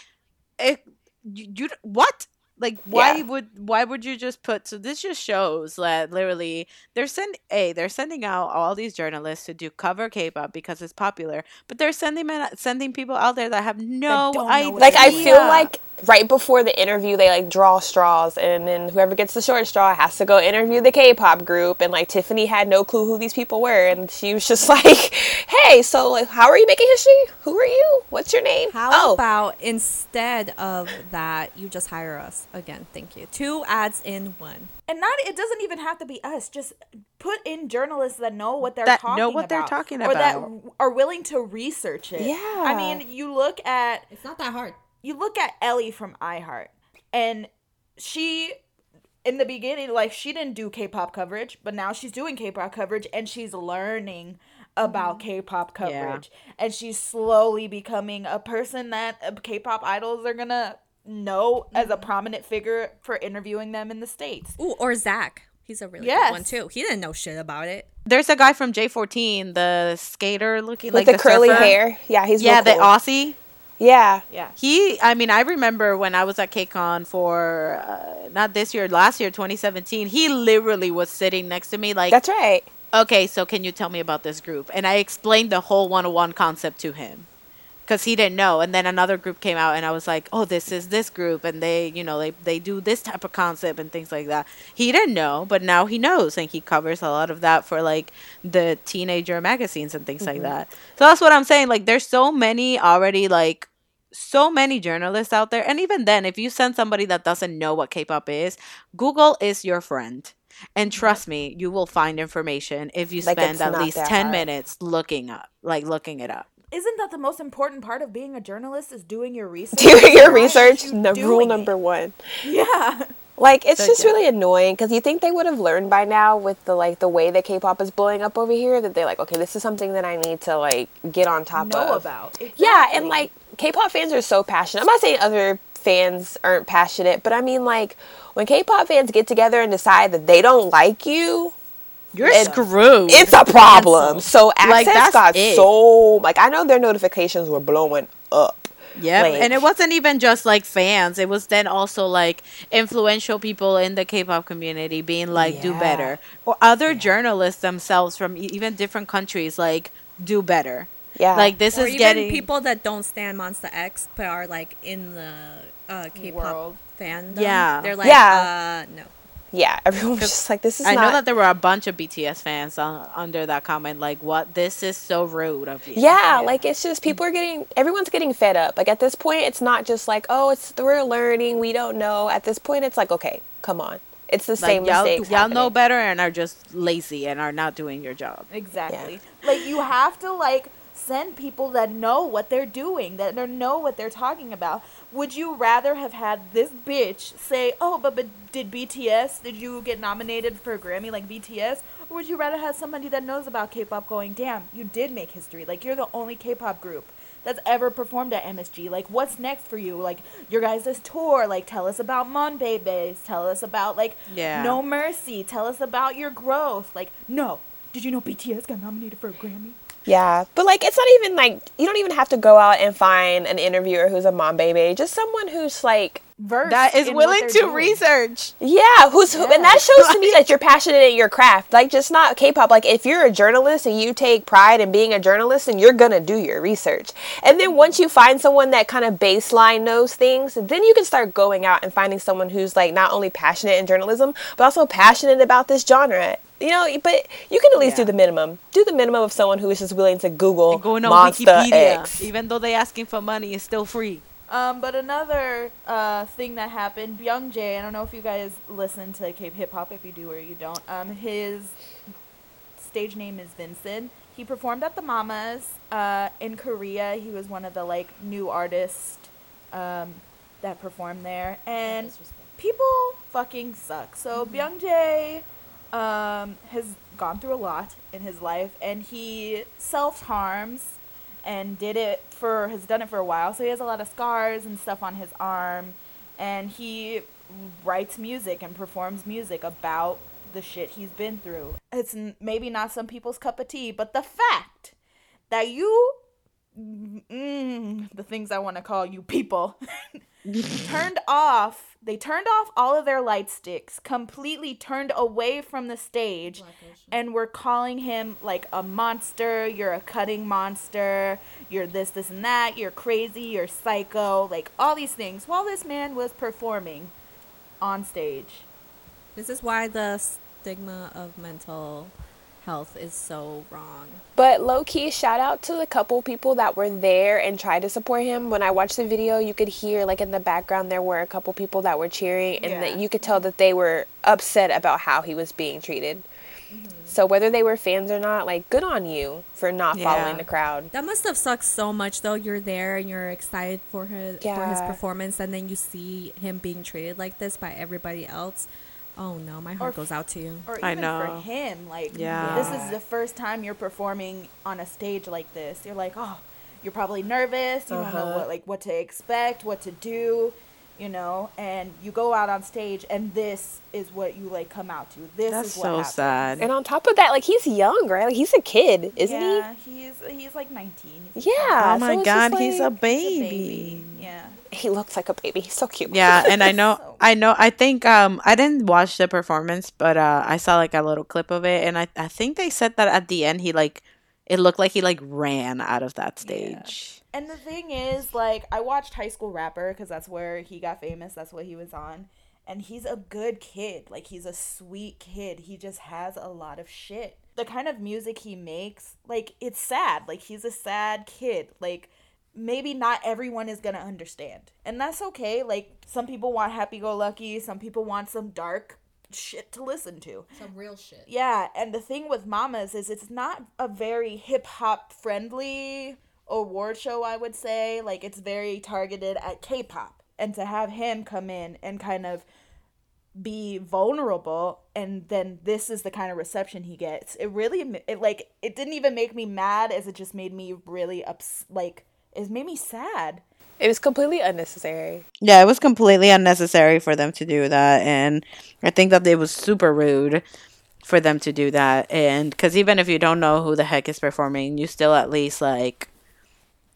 Speaker 2: it you, you what like why
Speaker 1: Yeah.
Speaker 2: would why would you just put so this just shows that literally they're send a they're sending out all these journalists to do cover k-pop because it's popular but they're sending men, sending people out there that have no
Speaker 4: don't
Speaker 2: idea
Speaker 1: Like I feel like right before the interview they like draw straws and then whoever gets the short straw has to go interview the K-pop group and like Tiffany had no clue who these people were and she was just *laughs* like, "Hey, so like how are you making history? Who are you? What's your name?"
Speaker 3: How
Speaker 1: oh,
Speaker 3: about instead of that, you just hire us again? Thank you. Two ads in one.
Speaker 4: And not it doesn't even have to be us. Just put in journalists that know what they're
Speaker 2: That
Speaker 4: talking
Speaker 2: know what they're talking about,
Speaker 4: or that are willing to research it.
Speaker 1: Yeah.
Speaker 4: I mean, you look at
Speaker 3: It's not that hard.
Speaker 4: you look at Ellie from iHeart, and she in the beginning like she didn't do K-pop coverage, but now she's doing K-pop coverage and she's learning about K-pop coverage and she's slowly becoming a person that uh, K-pop idols are going to know as a prominent figure for interviewing them in the states.
Speaker 3: Ooh, or Zach. He's a really
Speaker 4: Yes.
Speaker 3: good one too. He didn't know shit about it.
Speaker 2: There's a guy from J14, the skater looking
Speaker 1: with
Speaker 2: like
Speaker 1: the, curly
Speaker 2: surfer.
Speaker 1: hair. Yeah, he's
Speaker 2: Yeah,
Speaker 1: real
Speaker 2: the. Aussie.
Speaker 1: Yeah.
Speaker 4: Yeah.
Speaker 2: He, I mean, I remember when I was at KCON for uh, not this year, last year, 2017. He literally was sitting next to me, like,
Speaker 1: That's right.
Speaker 2: okay, so can you tell me about this group? And I explained the whole 101 concept to him because he didn't know. And then another group came out, and I was like, oh, this is this group, and they, you know, they they do this type of concept and things like that. He didn't know, but now he knows, and he covers a lot of that for like the teenager magazines and things like that. So that's what I'm saying. Like, there's so many already, like. So many journalists out there, and even then, if you send somebody that doesn't know what K-pop is, Google is your friend. And trust me, you will find information if you
Speaker 1: Like,
Speaker 2: spend at least 10
Speaker 1: hard.
Speaker 2: minutes looking up, like looking it up.
Speaker 4: Isn't that the most important part of being a journalist is doing your research? *laughs*
Speaker 1: Doing your
Speaker 4: Why
Speaker 1: research,
Speaker 4: you
Speaker 1: no, rule number
Speaker 4: it?
Speaker 1: one.
Speaker 4: Yeah.
Speaker 1: Like it's
Speaker 2: So,
Speaker 1: just
Speaker 2: yeah.
Speaker 1: really annoying because you think they would have learned by now with the like the way that K-pop is blowing up over here that they're like, okay, this is something that I need to like get on top
Speaker 4: Know
Speaker 1: of.
Speaker 4: about.
Speaker 1: Yeah, and like K-pop fans are so passionate. I'm not saying other fans aren't passionate, but I mean like when K-pop fans get together and decide that they don't like you,
Speaker 2: You're
Speaker 1: It's-
Speaker 2: screwed.
Speaker 1: it's a problem. So
Speaker 2: Like,
Speaker 1: Access
Speaker 2: that's
Speaker 1: got
Speaker 2: it.
Speaker 1: so like I know their notifications were blowing up.
Speaker 2: Yeah,
Speaker 1: like-
Speaker 2: and it wasn't even just like fans. It was then also like influential people in the K-pop community being like, "Do better," or other journalists themselves from e- even different countries like, "Do better."
Speaker 1: Yeah.
Speaker 2: Like this
Speaker 3: or
Speaker 2: is
Speaker 3: even
Speaker 2: getting
Speaker 3: people that don't stand Monsta X but are like in the uh, K-pop
Speaker 4: World.
Speaker 3: fandom.
Speaker 2: Yeah.
Speaker 3: they're like,
Speaker 1: Yeah.
Speaker 3: uh, no.
Speaker 1: Yeah, *laughs* everyone was just like, "This is
Speaker 2: I
Speaker 1: not."
Speaker 2: know that there were a bunch of BTS fans uh, under that comment, like, "What? This is so rude of you."
Speaker 1: yeah, like it's just people are getting everyone's getting fed up. Like at this point, it's not just like, "Oh, it's we're learning, we don't know." At this point, it's like, "Okay, come on." It's the
Speaker 2: Like,
Speaker 1: same
Speaker 2: y'all,
Speaker 1: mistakes.
Speaker 2: y'all know better and are just lazy and are not doing your job.
Speaker 4: Exactly. Like you have to like send people that know what they're doing, that know what they're talking about. Would you rather have had this bitch say, "Oh, but but did BTS? Did you get nominated for a Grammy like BTS?" Or would you rather have somebody that knows about K-pop going, "Damn, you did make history. Like you're the only K-pop group." That's ever performed at MSG. Like, what's next for you? Like, your guys' this tour. Like, tell us about Mon Babies. Tell us about, like,
Speaker 2: Yeah.
Speaker 4: No Mercy. Tell us about your growth. Like, no. Did you know BTS got nominated for a Grammy?
Speaker 1: Yeah, but like it's not even like you don't even have to go out and find an interviewer who's a mom baby. Just someone who's like
Speaker 4: Versed
Speaker 2: That is willing to
Speaker 4: doing.
Speaker 2: research.
Speaker 1: Yeah, who's who, and that shows to me that you're passionate in your craft. Like just not K-pop. Like if you're a journalist and you take pride in being a journalist, and you're gonna do your research. And then once you find someone that kind of baseline knows things, then you can start going out and finding someone who's like not only passionate in journalism but also passionate about this genre. You know, but you can at least do the minimum. Do the minimum of someone who is just willing to Google
Speaker 2: And going on
Speaker 1: Monster
Speaker 2: Wikipedia,
Speaker 1: X.
Speaker 2: even though they're asking for money, it's still free.
Speaker 4: Um, but another uh, thing that happened, Byung Jae, I don't know if you guys listen to K hip hop, if you do or you don't. Um, his stage name is Vinxen. He performed at the Mamas uh, in Korea. He was one of the like new artists um, that performed there, and people fucking suck. So Byung Jae um, has gone through a lot in his life, and he self harms and did it for has done it for a while. So he has a lot of scars and stuff on his arm, and he writes music and performs music about the shit he's been through. It's maybe not some people's cup of tea, but the fact that you mm, the things I want to call you people *laughs* turned off they turned off all of their light sticks completely turned away from the stage and were calling him like a monster. You're a cutting monster. You're this this and that. You're crazy. You're psycho. Like all these things while this man was performing on stage.
Speaker 3: This is why the stigma of mental health is so wrong.
Speaker 1: But low key, shout out to the couple people that were there and tried to support him. When I watched the video, you could hear like in the background there were a couple people that were cheering, and that you could tell that they were upset about how he was being treated.
Speaker 2: Mm-hmm.
Speaker 1: So whether they were fans or not, like good on you for not
Speaker 2: Yeah.
Speaker 1: following the crowd.
Speaker 3: That must have sucked so much though. You're there and you're excited for his for his performance and then you see him being treated like this by everybody else. Oh no, my heart
Speaker 4: Or
Speaker 3: goes out to you.
Speaker 4: or
Speaker 2: I know.
Speaker 4: for him like
Speaker 2: Yeah.
Speaker 4: this is the first time you're performing on a stage like this you're like oh you're probably nervous you don't know
Speaker 1: Uh-huh.
Speaker 4: what like what to expect what to do you know and you go out on stage and this is what you like come out to this
Speaker 2: That's
Speaker 4: is what
Speaker 2: so
Speaker 4: happens.
Speaker 2: sad.
Speaker 1: And on top of that, like he's young, right? Like he's a kid, isn't he?
Speaker 4: yeah he's he's like 19 He's
Speaker 1: Yeah.
Speaker 2: oh
Speaker 1: so
Speaker 2: my
Speaker 1: it's just,
Speaker 2: god, he's a
Speaker 1: like-
Speaker 4: a
Speaker 2: baby.
Speaker 4: yeah
Speaker 1: he? He looks like a baby. He's so cute.
Speaker 2: Yeah, and I *laughs* know,
Speaker 4: So-
Speaker 2: I know, I think um I didn't watch the performance, but uh I saw like a little clip of it, and I I think they said that at the end he like it looked like he like ran out of that stage.
Speaker 4: And the thing is, like, I watched High School Rapper because that's where he got famous. That's what he was on. And he's a good kid. Like, he's a sweet kid. He just has a lot of shit. The kind of music he makes, like, it's sad. Like, he's a sad kid. Like, maybe not everyone is going to understand. And that's okay. Like, some people want happy go lucky, some people want some dark shit to listen to.
Speaker 3: Some real shit.
Speaker 4: Yeah, and the thing with Mamas is it's not a very hip hop friendly award show, I would say. Like it's very targeted at K-pop. And to have him come in and kind of be vulnerable and then this is the kind of reception he gets. It really it like it didn't even make me mad as it just made me really ups like it made me sad.
Speaker 1: It was completely unnecessary.
Speaker 2: Yeah, it was completely unnecessary for them to do that, and I think that it was super rude for them to do that. And because even if you don't know who the heck is performing, you still at least like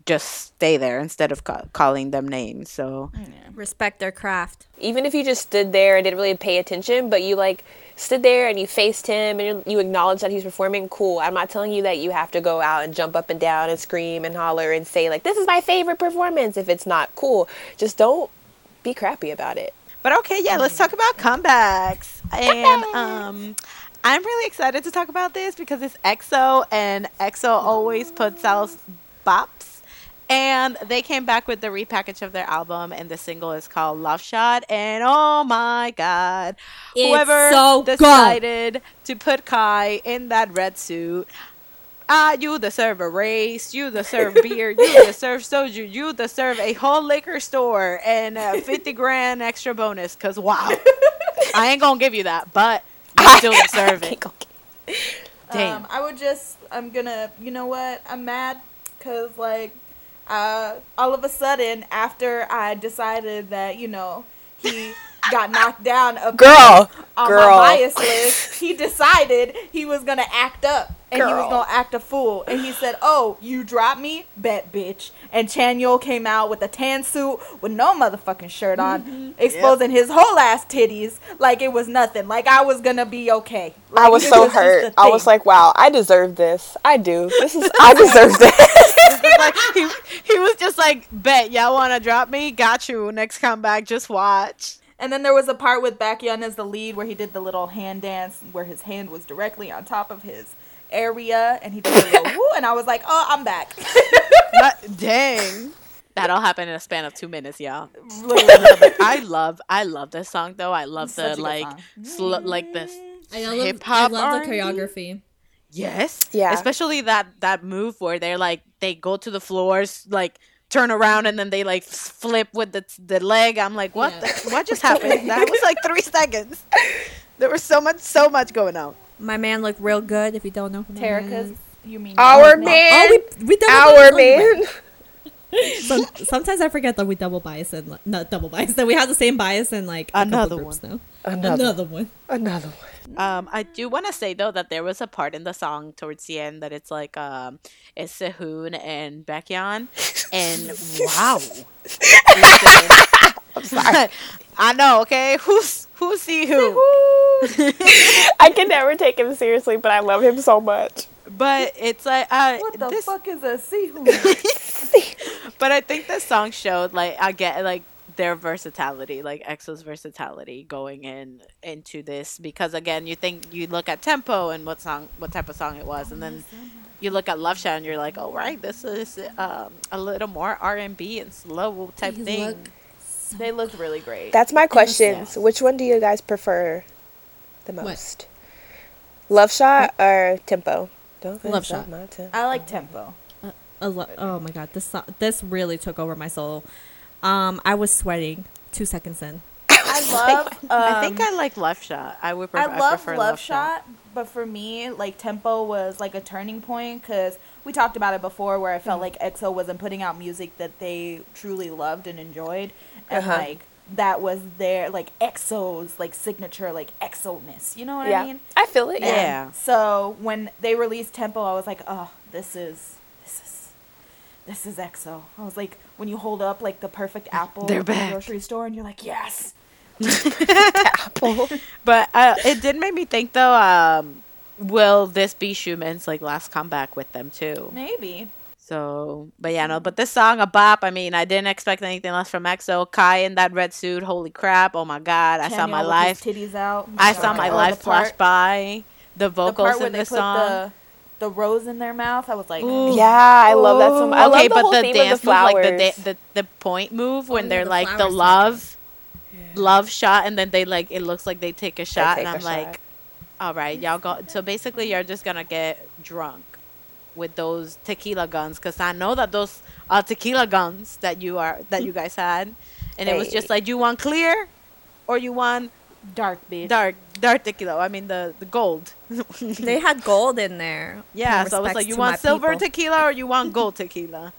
Speaker 2: just stay there instead of ca- calling them names. So
Speaker 3: Respect their craft.
Speaker 1: even if you just stood there and didn't really pay attention, but you like stood there and you faced him and you, acknowledge that he's performing, cool. I'm not telling you that you have to go out and jump up and down and scream and holler and say like this is my favorite performance if it's not cool. Just don't be crappy about it.
Speaker 2: But okay, yeah, let's talk about comebacks. And *laughs* um I'm really excited to talk about this because it's EXO and EXO always puts out bops. And they came back with the repackage of their album and the single is called Love Shot and oh my god.
Speaker 3: It's
Speaker 2: Whoever
Speaker 3: so good.
Speaker 2: decided to put Kai in that red suit Ah, you deserve a race. You deserve beer. You *laughs* deserve soju. You deserve a whole liquor store and a 50 grand extra bonus. Because, wow. I ain't going to give you that, but you *laughs* still deserve it. Damn.
Speaker 4: Um, I would just, I'm gonna, you know what? I'm mad because, like, uh, all of a sudden, after I decided that, you know, he got knocked down a
Speaker 1: Girl,
Speaker 4: on
Speaker 1: girl.
Speaker 4: my bias list, he decided he was gonna act up and he was gonna act a fool. And he said, "Oh, you dropped me, bet bitch." And Chanyeol came out with a tan suit with no motherfucking shirt on, mm-hmm. exposing his whole ass titties like it was nothing. Like I was gonna be okay.
Speaker 1: I was *laughs* so
Speaker 4: just a
Speaker 1: hurt. I was like, wow, I deserve this. I do. This is I deserve this. *laughs*
Speaker 2: Like, he, he was just like, bet, y'all want to drop me? Got you. Next comeback, just watch.
Speaker 4: And then there was a part with Baekhyun as the lead where he did the little hand dance where his hand was directly on top of his area and he did a little woo and I was like, oh, I'm back. *laughs*
Speaker 2: But, dang. That all happened in a span of two minutes, y'all. I love, I love this song though. I love
Speaker 4: Such a
Speaker 2: the like, sl- like this
Speaker 3: I love,
Speaker 2: hip
Speaker 3: I love the choreography.
Speaker 2: Yes.
Speaker 1: Yeah.
Speaker 2: Especially that that move where they're like they go to the floors, like turn around and then they like flip with the the leg. I'm like, what?
Speaker 3: Yeah.
Speaker 2: The, what just happened? that was like three *laughs* seconds. There was so much, so much going on.
Speaker 3: My man looked real good. If you don't know, who my man is.
Speaker 4: you mean
Speaker 1: Our
Speaker 4: no.
Speaker 1: man.
Speaker 3: Oh, we we double
Speaker 1: Our
Speaker 3: bias-
Speaker 1: man.
Speaker 3: Some, sometimes I forget that we double bias and like, not double bias that we have the same bias in like a couple
Speaker 2: Another
Speaker 3: groups now.
Speaker 1: Another, one
Speaker 3: Another one.
Speaker 1: another one.
Speaker 2: Um, I do want to say though that there was a part in the song towards the end that it's like um, it's Sehun and Baekhyun, and *laughs* wow, I'm sorry. *laughs* I know. Okay, who's who see who? *laughs*
Speaker 1: I can never take him seriously, but I love him so much.
Speaker 2: But it's like uh,
Speaker 4: What the
Speaker 2: this,
Speaker 4: fuck is a seahoon? *laughs* *laughs*
Speaker 2: but I think the song showed like I get like their versatility, like EXO's versatility going in into this because again, you think you look at tempo and what song, what type of song it was, and then you look at Love Shot and you're like, oh right, this is um, a little more R and B and slow type
Speaker 3: They
Speaker 2: thing.
Speaker 3: look so
Speaker 4: they looked really great.
Speaker 1: That's my questions.
Speaker 2: yeah.
Speaker 1: Which one do you guys prefer the
Speaker 3: What?
Speaker 1: most? Love shot or tempo? Don't
Speaker 3: Love shot.
Speaker 1: tempo.
Speaker 4: I like tempo.
Speaker 3: a lo- oh my god, this this really took over my soul. Um, I was sweating two seconds in. *laughs*
Speaker 4: I love. Um,
Speaker 2: I think I like Love Shot. I would. Prefer,
Speaker 4: I love
Speaker 2: prefer
Speaker 4: Love, Shot, but for me, like Tempo was like a turning point because we talked about it before, where I felt like EXO wasn't putting out music that they truly loved and enjoyed, and
Speaker 1: Uh-huh.
Speaker 4: like that was their like EXO's like signature like EXO-ness. You know what
Speaker 1: yeah,
Speaker 4: I mean?
Speaker 1: I feel it.
Speaker 2: Yeah.
Speaker 1: Yeah.
Speaker 4: So when they released Tempo, I was like, oh, this is this is this is EXO. I was like, when you hold up like the perfect *laughs* apple
Speaker 2: They're
Speaker 4: in the grocery store, and you're like, yes.
Speaker 1: Apple. *laughs*
Speaker 2: But uh, it did make me think though. Um, will this be Xiumin's like last comeback with them too?
Speaker 4: Maybe.
Speaker 2: So, but yeah, no. But this song, a bop. I mean, I didn't expect anything less from EXO. Kai in that red suit. Holy crap! Oh my god! I saw my
Speaker 4: with
Speaker 2: life.
Speaker 4: his titties out.
Speaker 2: I saw my
Speaker 4: Oh,
Speaker 2: life flash by. The
Speaker 4: The
Speaker 2: vocals
Speaker 4: part where
Speaker 2: in
Speaker 4: they
Speaker 2: the
Speaker 4: put
Speaker 2: song.
Speaker 4: the the rose in their mouth. I was like,
Speaker 2: Ooh.
Speaker 1: Yeah, I love that so much. I
Speaker 2: okay,
Speaker 1: love the
Speaker 2: but
Speaker 1: whole
Speaker 2: the
Speaker 1: theme
Speaker 2: dance
Speaker 1: of the
Speaker 2: move, like the, da- the the point move when
Speaker 3: yeah,
Speaker 2: they're
Speaker 3: the
Speaker 2: like the
Speaker 3: flower
Speaker 2: love, love shot, and then they like it looks like they take a shot,
Speaker 1: take
Speaker 2: and I'm like,
Speaker 1: shot.
Speaker 2: all right, y'all go. So basically, you're just gonna get drunk with those tequila guns, because I know that those are tequila guns that you are that you guys had, and it was just like, you want clear, or you want
Speaker 4: dark bitch.
Speaker 2: dark dark tequila. I mean the the gold. *laughs*
Speaker 3: They had gold in there.
Speaker 2: yeah,
Speaker 3: in
Speaker 2: so I was like, you want silver
Speaker 3: people.
Speaker 2: tequila or you want gold tequila?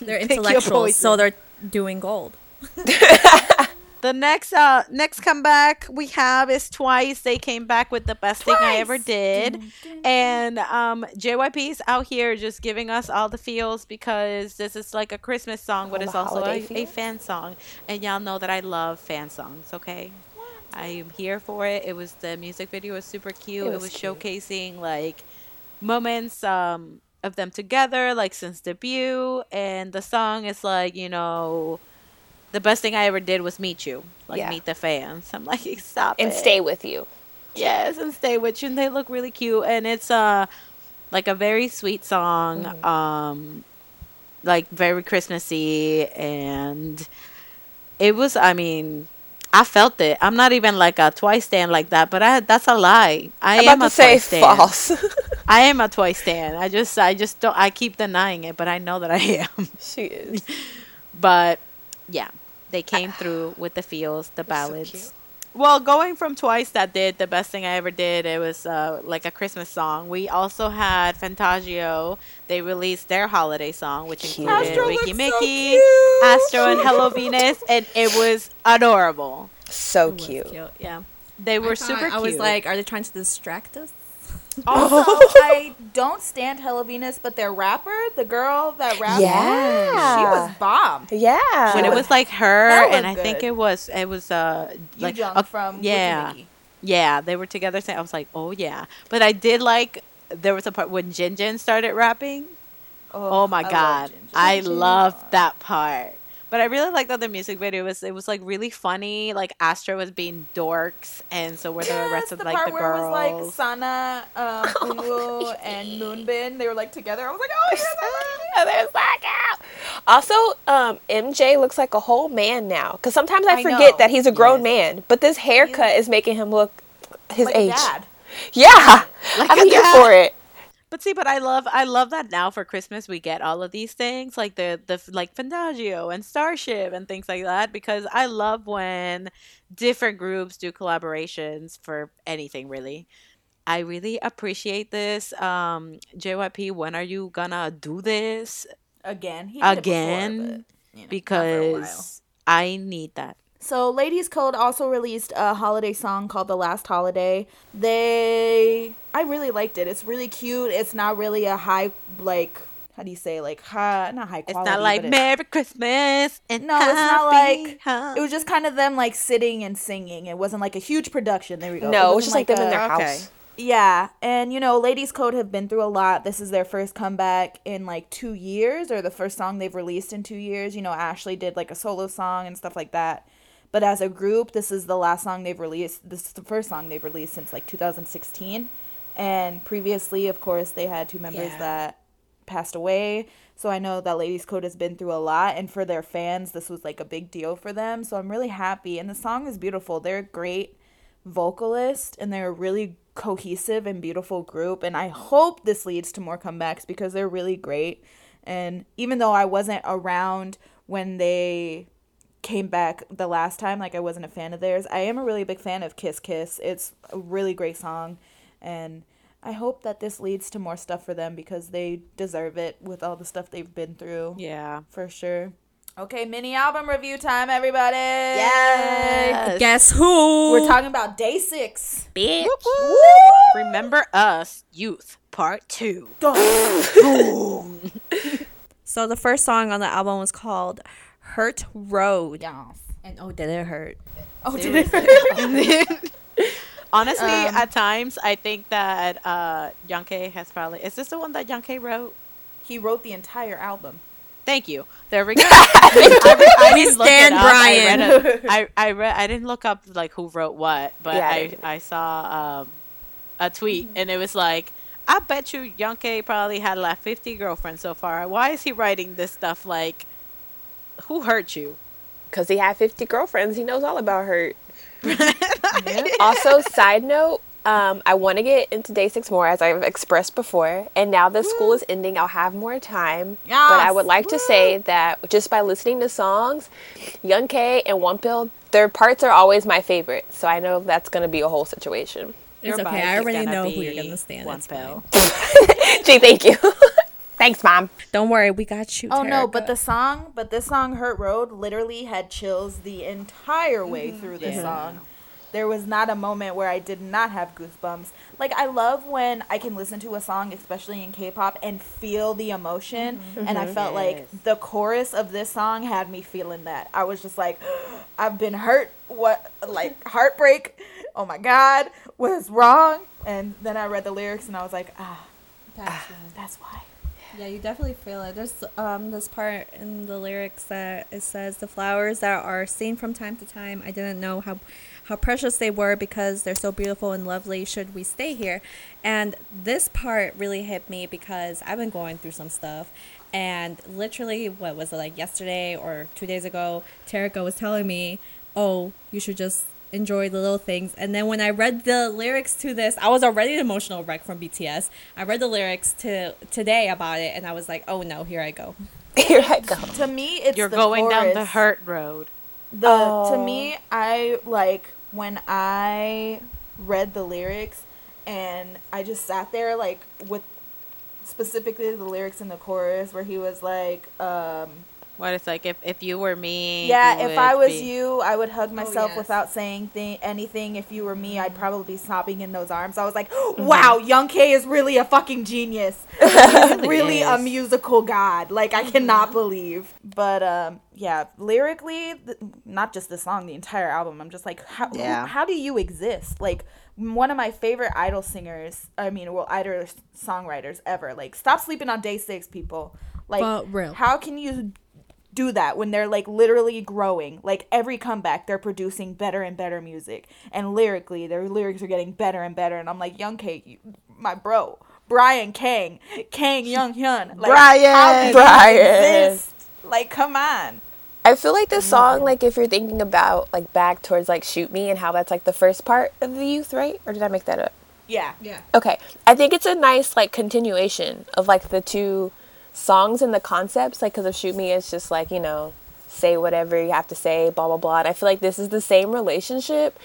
Speaker 3: They're *laughs*
Speaker 2: Pick your
Speaker 3: intellectuals, so they're doing gold. *laughs*
Speaker 2: The next uh next comeback we have is twice. They came back with the best thing I ever
Speaker 4: Twice.
Speaker 2: did. And um JYP's out here just giving us all the feels because this is like a Christmas song, but
Speaker 1: All
Speaker 2: it's also a, a fan song. And y'all know that I love fan songs, okay? I am here for it. It was the music video was super cute. It
Speaker 1: was
Speaker 2: was,
Speaker 1: cute.
Speaker 2: showcasing like moments um of them together like since debut and the song is like, you know, the best thing I ever did was meet you, like
Speaker 1: Yeah.
Speaker 2: meet the fans. *laughs* I'm like, stop
Speaker 1: and
Speaker 2: it.
Speaker 1: stay with you.
Speaker 2: Yes, and stay with you. And they look really cute, and it's uh like a very sweet song,
Speaker 1: Mm-hmm.
Speaker 2: um, like very Christmassy, and it was. I mean. I felt it. I'm not even like a twice stand like that, but I that's a lie. I
Speaker 1: I'm
Speaker 2: am a
Speaker 1: to say
Speaker 2: twice stand.
Speaker 1: false. *laughs*
Speaker 2: I am a twice stand. I just I just don't I keep denying it, but I know that I am.
Speaker 1: she is. *laughs*
Speaker 2: But yeah, they came through with the feels, the ballads.
Speaker 1: cute.
Speaker 2: well, going from twice that did the best thing I ever did. It was uh, like a Christmas song. We also had Fantagio. They released their holiday song, which included
Speaker 4: Astro
Speaker 2: Wiki
Speaker 4: looks so
Speaker 2: Mickey. Astro, and Hello *laughs* Venus, and it was adorable.
Speaker 1: So
Speaker 3: It was
Speaker 1: cute.
Speaker 2: Yeah, they were
Speaker 3: I
Speaker 2: super cute.
Speaker 3: I was like, are they trying to distract us?
Speaker 4: Also, *laughs* I don't stand Hello Venus, but their rapper, the girl that rapped,
Speaker 1: Yeah.
Speaker 4: she was bomb.
Speaker 1: Yeah.
Speaker 2: when it was like her,
Speaker 4: That
Speaker 2: and
Speaker 4: looked
Speaker 2: I think it was it was uh like
Speaker 4: Yu Jung from
Speaker 2: yeah. Yeah, they were together. Saying, I was like, oh yeah. But I did like there was a part when Jin Jin started rapping. Oh, my
Speaker 4: I love
Speaker 2: god,
Speaker 4: Ginger.
Speaker 2: I
Speaker 4: Ginger.
Speaker 2: loved that part. But I really liked that the music video was it was like really funny. Like Astro was being dorks, and so were the
Speaker 4: Yes,
Speaker 2: rest of
Speaker 4: the
Speaker 2: like
Speaker 4: part
Speaker 2: the
Speaker 4: where it was like. Sana, um, *laughs* Eunwoo, and Moonbin. They were like together. I was like, oh yes, I love it.
Speaker 1: Oh, *laughs* there's that out. Also, um, MJ looks like a whole man now. Because sometimes I,
Speaker 4: I
Speaker 1: forget
Speaker 4: know.
Speaker 1: that he's a grown
Speaker 2: Yes.
Speaker 1: man, but this haircut is making him look his
Speaker 4: like
Speaker 1: age.
Speaker 4: dad.
Speaker 1: Yeah, *laughs*
Speaker 2: Like
Speaker 1: I'm here for it.
Speaker 2: But see, but I love I love that now for Christmas we get all of these things like the the like Fantagio and Starship and things like that because I love when different groups do collaborations for anything really. I really appreciate this. Um JYP, when are you gonna do this?
Speaker 4: Again, he it before,
Speaker 2: Again,
Speaker 4: but, you know, not for a while.
Speaker 2: Because I need that.
Speaker 4: So, Ladies Code also released a holiday song called The Last Holiday. They, I really liked it. It's really cute. It's not really a high, like, how do you say, like, high, not high quality.
Speaker 2: It's not like
Speaker 4: it-
Speaker 2: Merry Christmas and
Speaker 4: No, it's not like-
Speaker 2: hol-
Speaker 4: It was just kind of them, like, sitting and singing. It wasn't like a huge production. There we go.
Speaker 1: No, it was
Speaker 4: wasn't
Speaker 1: just like, them in
Speaker 4: a-
Speaker 1: their
Speaker 2: Okay.
Speaker 1: house.
Speaker 4: Yeah, and you know, Ladies Code have been through a lot. This is their first comeback in like two years, or the first song they've released in two years. You know, Ashley did like a solo song and stuff like that. But as a group, this is the last song they've released. This is the first song they've released since like 2016. And previously, of course, they had two members
Speaker 1: Yeah.
Speaker 4: that passed away. So I know that Ladies Code has been through a lot. And for their fans, this was like a big deal for them. So I'm really happy. And the song is beautiful. They're a great vocalist and they're a really cohesive and beautiful group and I hope this leads to more comebacks because they're really great and even though I wasn't around when they came back the last time like I wasn't a fan of theirs I am a really big fan of Kiss Kiss it's a really great song and I hope that this leads to more stuff for them because they deserve it with all the stuff they've been through
Speaker 2: Yeah.
Speaker 4: for sure okay mini album review time everybody
Speaker 2: Yes.
Speaker 3: Guess who?
Speaker 4: we're talking about day six
Speaker 2: Bitch. Remember us, youth, part two. *laughs*
Speaker 3: So the first song on the album was called "Hurt Road,"
Speaker 4: yes
Speaker 3: and oh, did it hurt?
Speaker 4: oh did it *laughs*
Speaker 2: Honestly,
Speaker 4: Um,
Speaker 2: at times I think that uh Young K has probably is this the one that Young K wrote?
Speaker 4: He wrote the entire album.
Speaker 2: Thank you. There we go. *laughs* I, re- I
Speaker 3: We
Speaker 2: didn't look
Speaker 3: stand
Speaker 2: it up.
Speaker 3: Brian.
Speaker 2: I read, a, I, I read. I didn't look up like who wrote what, but
Speaker 1: Yeah, I
Speaker 2: I. I saw um, a tweet and it was like, I bet you Young K probably had like fifty girlfriends so far. Why is he writing this stuff? Like, who hurt you?
Speaker 1: Because he had 50 girlfriends. He knows all about hurt. *laughs* also, side note, um, I want to get into day six more, as I've expressed before. And now that school is ending, I'll have more time. But I would like to say that just by listening to songs, Young K and Wonpil, their parts are always my favorite. So I know that's going to be a whole situation.
Speaker 3: It's
Speaker 2: Your
Speaker 3: okay. I already know who you're gonna stand.
Speaker 2: one
Speaker 3: It's
Speaker 2: pill. *laughs*
Speaker 1: Gee, thank you. *laughs* Thanks, Mom.
Speaker 3: Don't worry, we got you.
Speaker 4: Oh no, but the song, but this song "Hurt Road" literally had chills the entire way mm-hmm. through this
Speaker 2: Yeah.
Speaker 4: song. There was not a moment where I did not have goosebumps. Like I love when I can listen to a song, especially in K-pop, and feel the emotion. Mm-hmm. And I mm-hmm. felt
Speaker 2: Yes.
Speaker 4: like the chorus of this song had me feeling that. I was just like, *gasps* I've been hurt. What like heartbreak? Oh my God, what is wrong? And then I read the lyrics and I was like, ah, that's, ah, that's why.
Speaker 3: Yeah, you definitely feel it. There's um this part in the lyrics that it says the flowers that are seen from time to time. I didn't know how how precious they were because they're so beautiful and lovely should we stay here. And this part really hit me because I've been going through some stuff and literally what was it like yesterday or 2 days ago, Terica was telling me, "Oh, you should just enjoy the little things. And then when I read the lyrics to this, I was already an emotional wreck from BTS. I read the lyrics to today about it, and I was like, oh no, here I go. *laughs*
Speaker 1: Here I go.
Speaker 4: To me, it's
Speaker 2: You're
Speaker 4: the
Speaker 2: going down the hurt road.
Speaker 4: The
Speaker 1: Oh.
Speaker 4: to me, I like when I read the lyrics and I just sat there like with specifically the lyrics in the chorus where he was like, um,
Speaker 2: What it's like if, if you were me.
Speaker 4: yeah, if I was
Speaker 2: be-
Speaker 4: you, I would hug oh, myself
Speaker 3: yes.
Speaker 4: without saying th- anything. If you were me, I'd mm-hmm. probably be sobbing in those arms. I was like, mm-hmm. wow, Young K is really a fucking genius. *laughs* He's
Speaker 2: really
Speaker 4: really a musical god. Like I mm-hmm. cannot believe. But um, yeah, lyrically, th- not just the song, the entire album. I'm just like, how who-
Speaker 2: Yeah.
Speaker 4: how do you exist? Like one of my favorite idol singers. I mean, well, idol songwriters ever. Like, stop sleeping on Day Six, people. Like,
Speaker 3: For real.
Speaker 4: how can you do that when they're like literally growing? Like every comeback, they're producing better and better music, and lyrically, their lyrics are getting better and better. And I'm like, Young K, you, my bro, Brian Kang, Kang *laughs* Young Hyun, like,
Speaker 2: Brian!
Speaker 4: how do you
Speaker 1: Brian.
Speaker 4: exist? Like, come on.
Speaker 1: I feel like this mm-hmm. song, like if you're thinking about like back towards like Shoot Me and how that's like the first part of the youth, right? Or did I make that up?
Speaker 4: Yeah.
Speaker 3: Yeah.
Speaker 1: Okay. I think it's a nice like continuation of like the two songs and the concepts. Like, because of Shoot Me, it's just like, you know, say whatever you have to say, blah, blah, blah. And I feel like this is the same relationship.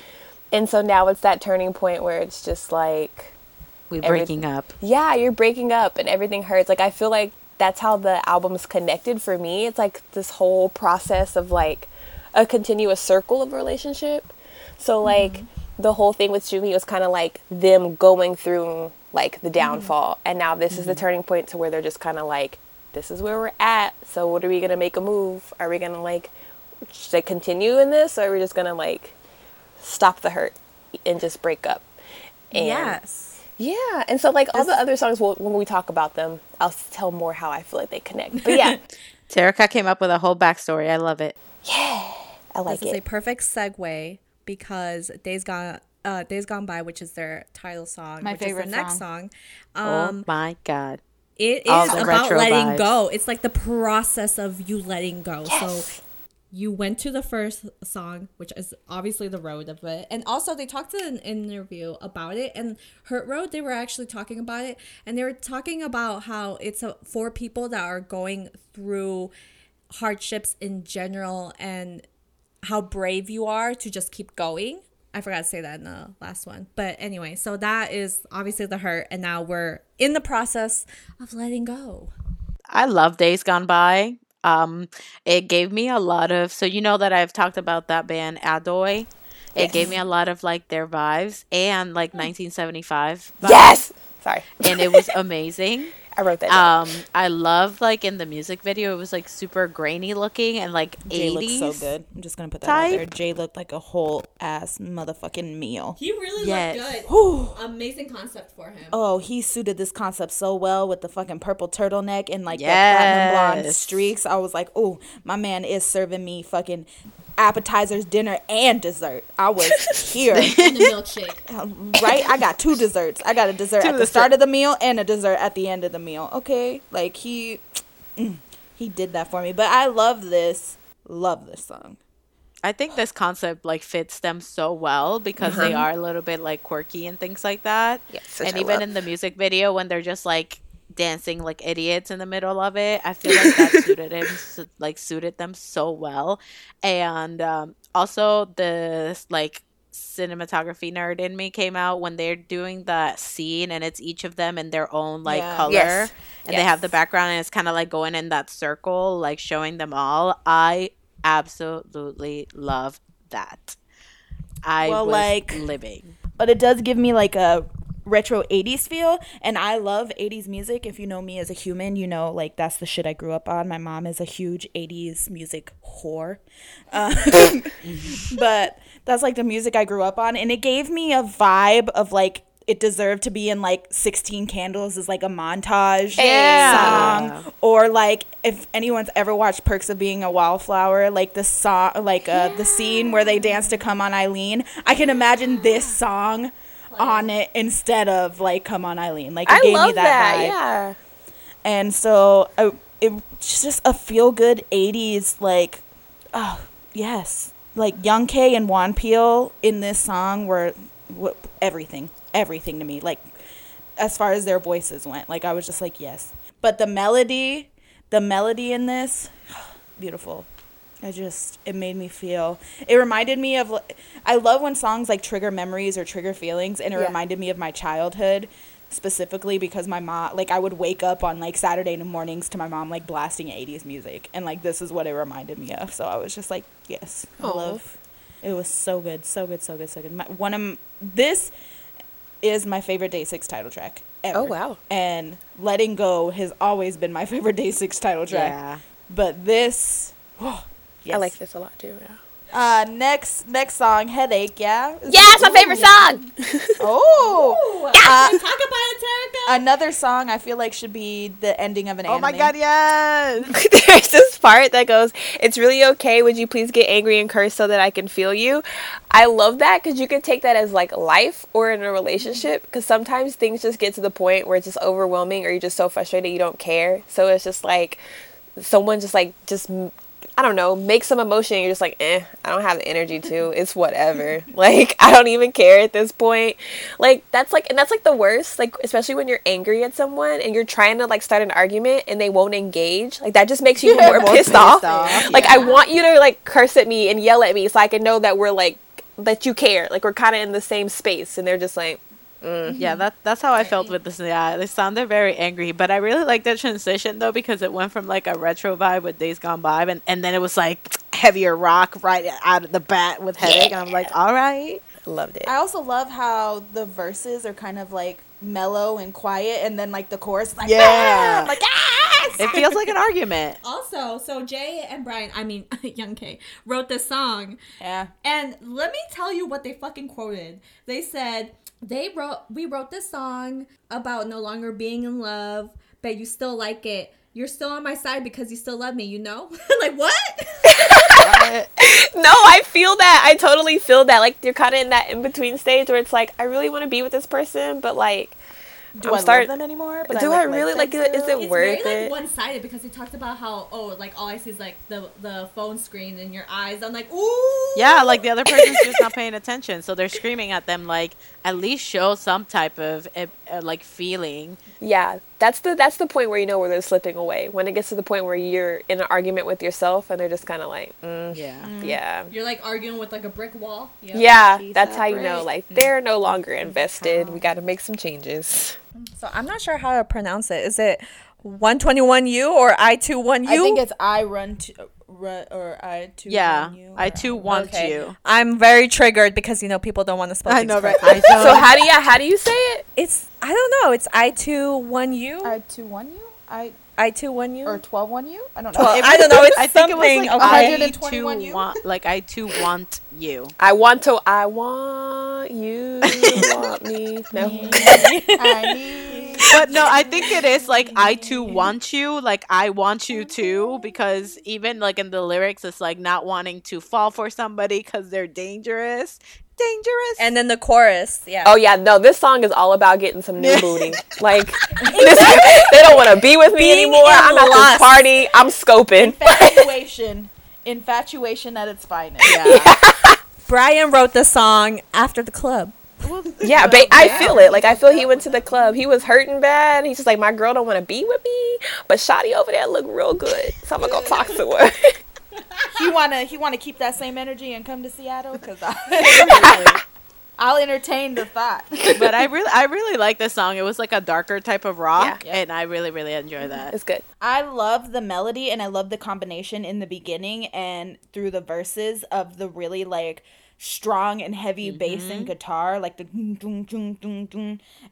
Speaker 1: And so now it's that turning point where it's just like,
Speaker 2: We breaking up.
Speaker 1: yeah, you're breaking up and everything hurts. Like, I feel like that's how the album's connected for me. It's like this whole process of like a continuous circle of relationship. So, like, mm-hmm. the whole thing with Shoot Me was kind of like them going through like the downfall. Mm-hmm. And now this is the mm-hmm. turning point to where they're just kind of like, this is where we're at. So, what are we going to make a move? Are we going to like, should I continue in this or are we just going to like stop the hurt and just break up? And
Speaker 3: yes.
Speaker 1: yeah, and so like all the other songs, we'll, when we talk about them, I'll tell more how I feel like they connect. But yeah, *laughs*
Speaker 2: Terica came up with a whole backstory. I love it.
Speaker 1: Yeah, I like
Speaker 3: this is a
Speaker 1: it.
Speaker 3: perfect segue because Days Gone uh, Days Gone By, which is their title song,
Speaker 4: My
Speaker 3: which
Speaker 4: favorite
Speaker 3: is the next
Speaker 4: song.
Speaker 3: song.
Speaker 2: oh
Speaker 3: Um,
Speaker 2: my god.
Speaker 3: it
Speaker 2: all
Speaker 3: is about letting
Speaker 2: vibes.
Speaker 3: go. It's like the process of you letting go.
Speaker 1: Yes.
Speaker 3: So you went to the first song, which is obviously the road of it, and also they talked in an interview about it. And Hurt Road, they were actually talking about it, and they were talking about how it's a, for people that are going through hardships in general and how brave you are to just keep going. I forgot to say that in the last one. But anyway, so that is obviously the hurt, and now we're in the process of letting go.
Speaker 2: I love Days Gone By. Um, it gave me a lot of so you know that I've talked about that band Adoy. It gave me a lot of like their vibes and like 1975 vibes.
Speaker 1: Yes. Sorry,
Speaker 2: and it was amazing.
Speaker 1: I wrote that. down.
Speaker 2: Um, I love like in the music video, it was like super grainy looking and like
Speaker 4: Jay
Speaker 2: 80s.
Speaker 4: looks so good. I'm just gonna put that out there. Jay looked like a whole ass motherfucking meal.
Speaker 3: He really
Speaker 2: Yes.
Speaker 3: looked
Speaker 4: Whew.
Speaker 3: good. Amazing concept for him.
Speaker 4: Oh, he suited this concept so well with the fucking purple turtleneck and like the platinum blonde streaks. I was like, oh, my man is serving me fucking appetizers, dinner, and dessert. I was *laughs* here.
Speaker 3: And the milkshake. *laughs*
Speaker 4: right? I got two desserts. I got a dessert
Speaker 2: Two
Speaker 4: at the start of the meal and a dessert at the end of the meal. Okay, like he, mm, he did that for me. But I love this. Love this song.
Speaker 2: I think this concept like fits them so well because they
Speaker 1: Uh-huh.
Speaker 2: are a little bit like quirky and things like that.
Speaker 1: Yes,
Speaker 2: and
Speaker 1: I
Speaker 2: even
Speaker 1: love.
Speaker 2: in the music video when they're just like dancing like idiots in the middle of it, I feel like that suited him *laughs* like suited them so well. And um, also the like cinematography nerd in me came out when they're doing the scene and it's each of them in their own like
Speaker 4: Yeah.
Speaker 2: color
Speaker 1: Yes.
Speaker 2: and they have the background and it's kind of like going in that circle like showing them all i absolutely love that i
Speaker 4: Well,
Speaker 2: was
Speaker 4: like-
Speaker 2: living
Speaker 4: but it does give me like a retro 80s feel and i love 80s music if you know me as a human you know like that's the shit i grew up on my mom is a huge 80s music whore uh, *laughs* but that's like the music i grew up on and it gave me a vibe of like it deserved to be in like 16 Candles is like a montage
Speaker 2: Yeah.
Speaker 4: song. Or like if anyone's ever watched Perks of Being a Wallflower, like the song, like uh, the scene where they dance to Come On Eileen, I can imagine this song on it instead of like Come On Eileen. Like it
Speaker 1: I
Speaker 4: gave me
Speaker 1: love
Speaker 4: that,
Speaker 1: that.
Speaker 4: vibe.
Speaker 1: Yeah.
Speaker 4: And so uh, it's just a feel good 80s, like, oh, yes. Like Young K and Wonpil in this song were w- everything, everything to me. Like, as far as their voices went, like, I was just like, yes. But the melody, the melody in this, *sighs* beautiful. I just, it made me feel, it reminded me of, I love when songs like trigger memories or trigger feelings, and it
Speaker 1: Yeah.
Speaker 4: reminded me of my childhood specifically because my mom, like, I would wake up on like Saturday mornings to my mom like blasting 80s music, and like, this is what it reminded me of. So I was just like, yes, I
Speaker 1: Aw.
Speaker 4: love, it was so good, so good, so good, so good. My, one of, this is my favorite Day 6 title track ever.
Speaker 1: Oh, wow.
Speaker 4: And Letting Go has always been my *laughs* favorite Day 6 title track.
Speaker 2: Yeah.
Speaker 4: But this, oh, yes.
Speaker 1: I like this a lot too. Yeah.
Speaker 4: Uh, next next song, Headache, yeah?
Speaker 1: Yeah, it's my favorite song. *laughs*
Speaker 4: Oh!
Speaker 3: Yeah.
Speaker 4: Uh,
Speaker 3: talk about it, Terica.
Speaker 4: Another song I feel like should be the ending of an
Speaker 2: Oh
Speaker 4: anime.
Speaker 2: my god, yes. *laughs*
Speaker 1: There's this part that goes, "It's really okay. Would you please get angry and curse so that I can feel you?" I love that because you can take that as like life or in a relationship. Because sometimes things just get to the point where it's just overwhelming, or you're just so frustrated you don't care. So it's just like someone just like just I don't know, make some emotion. You're just like, eh, I don't have the energy to. It's whatever. *laughs* like I don't even care at this point. Like that's like, and that's like the worst. Like especially when you're angry at someone and you're trying to like start an argument and they won't engage. Like that just makes you *laughs* more pissed,
Speaker 2: pissed
Speaker 1: off.
Speaker 2: off,
Speaker 1: Like I want you to like curse at me and yell at me so I can know that we're like that you care. Like we're kind of in the same space. And they're just like, Mm-hmm.
Speaker 2: Yeah, that that's how I felt with this. Yeah, they sounded very angry, but I really like the transition though because it went from like a retro vibe with Days Gone By, and and then it was like heavier rock right out of the bat with Headache, and I'm like, all right.
Speaker 1: I loved it.
Speaker 4: I also love how the verses are kind of like mellow and quiet, and then like the chorus, like,
Speaker 2: Yeah. Ah!
Speaker 4: "Bam!" like yes!
Speaker 2: It feels like an argument. *laughs*
Speaker 3: Also, so Jay and Brian, I mean *laughs* Young K, wrote this song,
Speaker 4: yeah.
Speaker 3: and let me tell you what they fucking quoted. They said they wrote we wrote this song about no longer being in love, but you still like it. You're still on my side because you still love me, you know? *laughs* like what?
Speaker 1: No, I feel that. I totally feel that. Like you're kind of in that in between stage where it's like I really want to be with this person, but like
Speaker 4: Do
Speaker 1: I'm
Speaker 4: I
Speaker 1: start-
Speaker 4: love them anymore? But
Speaker 1: do I really like
Speaker 4: them
Speaker 1: it? Is
Speaker 4: still?
Speaker 1: it
Speaker 3: it's
Speaker 1: worth
Speaker 3: very
Speaker 1: it?
Speaker 3: like one sided because he talked about how oh like all I see is like the the phone screen in your eyes. I'm like ooh
Speaker 2: Yeah, like the other person's just not paying attention, so they're screaming at them like at least show some type of uh, uh, like feeling.
Speaker 1: Yeah, that's the that's the point where you know where they're slipping away. When it gets to the point where you're in an argument with yourself and they're just kind of like, mm,
Speaker 2: Yeah.
Speaker 1: yeah,
Speaker 3: You're like arguing with like a brick wall. Yep.
Speaker 1: yeah.
Speaker 4: She's
Speaker 1: That's how you know, like they're no longer invested. We got to make some changes.
Speaker 5: So I'm not sure how to pronounce it. Is it 121U or I21U?
Speaker 4: I think it's I run to run or I to
Speaker 2: Yeah,
Speaker 4: you.
Speaker 2: I
Speaker 4: or
Speaker 2: too want
Speaker 5: Okay.
Speaker 2: you.
Speaker 5: I'm very triggered because you know people don't want to spell.
Speaker 2: I know, right? I *laughs* know.
Speaker 1: So how do you how do you say it?
Speaker 5: It's I don't know. It's I21U.
Speaker 4: I two one you. I
Speaker 5: I21U.
Speaker 4: or twelve one you. I don't know.
Speaker 5: Well, I don't know. It's
Speaker 2: I think it was
Speaker 5: something.
Speaker 2: like
Speaker 5: okay.
Speaker 2: I
Speaker 4: 121
Speaker 2: too
Speaker 4: you?
Speaker 2: want, like I too want you.
Speaker 1: I want to. I want you. want me. *laughs* No.
Speaker 4: I need.
Speaker 2: But no, I think it is like I too want you, like I want you too, because even like in the lyrics, it's like not wanting to fall for somebody because they're dangerous, dangerous.
Speaker 5: And then the chorus. Yeah.
Speaker 1: Oh yeah, no. This song is all about getting some new *laughs* booty. Like this, they don't want to be with me
Speaker 5: Being
Speaker 1: anymore. I'm at
Speaker 5: lust.
Speaker 1: this party. I'm scoping.
Speaker 4: Infatuation. *laughs* Infatuation at its finest.
Speaker 2: yeah, *laughs*
Speaker 5: Brian wrote the song after the club.
Speaker 1: Yeah, ba- I feel it. Like I feel he went to the club. He was hurting bad. He's just like, my girl don't want to be with me, but Shotty over there look real good, so I'm gonna go talk to her.
Speaker 4: He wanna he wanna keep that same energy and come to Seattle because *laughs* I'll entertain the thought.
Speaker 2: but I really, I really like this song. It was like a darker type of rock,
Speaker 1: Yeah.
Speaker 2: and I really, really enjoy that.
Speaker 1: it's good.
Speaker 4: I love the melody and I love the combination in the beginning and through the verses of the really like strong and heavy bass and mm-hmm. guitar, like the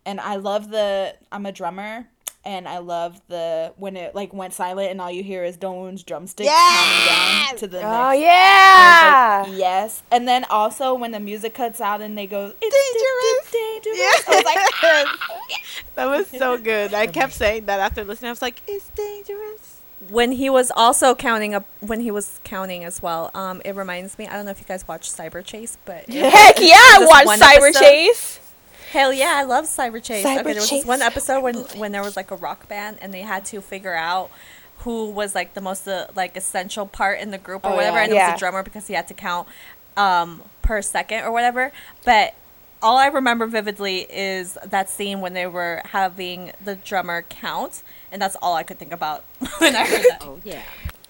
Speaker 4: and I love the I'm a drummer and I love the when it like went silent and all you hear is Dowoon's drumsticks counting down to the
Speaker 1: Oh
Speaker 4: next
Speaker 1: yeah.
Speaker 4: like, yes. And then also when the music cuts out and they go, it's
Speaker 2: Dangerous.
Speaker 4: Day
Speaker 3: do this? I was like, *laughs*
Speaker 2: that was so good. I kept saying that after listening. I was like, it's dangerous.
Speaker 3: when he was also counting up when he was counting as well um it reminds me i don't know if you guys watched cyber chase but *laughs*
Speaker 1: Heck yeah, I watched
Speaker 3: one
Speaker 1: Cyber
Speaker 3: episode-
Speaker 1: Chase.
Speaker 3: Hell yeah i love cyber chase
Speaker 1: Cyber
Speaker 3: okay there was
Speaker 1: Chase.
Speaker 3: this one episode when when there was like a rock band and they had to figure out who was like the most uh, like essential part in the group or
Speaker 4: Oh,
Speaker 3: whatever
Speaker 4: yeah.
Speaker 3: and it
Speaker 1: Yeah.
Speaker 3: was the drummer because he had to count um per second or whatever but all I remember vividly is that scene when they were having the drummer count, and that's all I could think about *laughs* when I heard that.
Speaker 2: Oh yeah.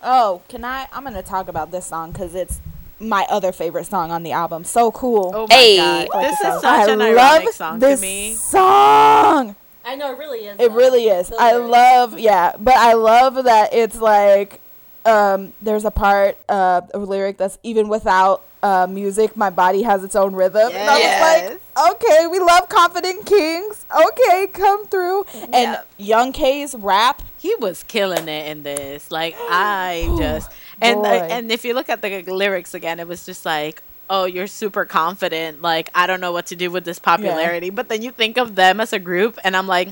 Speaker 4: Oh, can I? I'm gonna talk about this song because it's my other favorite song on the album. So cool.
Speaker 2: Oh my
Speaker 1: Hey.
Speaker 2: god.
Speaker 1: I like
Speaker 2: This
Speaker 1: the
Speaker 2: is
Speaker 1: song.
Speaker 2: such
Speaker 4: I
Speaker 2: an
Speaker 4: love
Speaker 2: ironic song
Speaker 4: this
Speaker 2: to me.
Speaker 4: song.
Speaker 3: I know it really is.
Speaker 4: It really is. I love, yeah, but I love that it's like, um, there's a part uh, of lyric that's even without uh, music, my body has its own rhythm. Yes. And I was like, okay, we love Confident Kings. Okay, come through. And
Speaker 2: Yeah.
Speaker 4: Young K's rap.
Speaker 2: He was killing it in this. Like I just and uh, and if you look at the lyrics again, it was just like, oh, you're super confident. Like I don't know what to do with this popularity. But then you think of them as a group, and I'm like,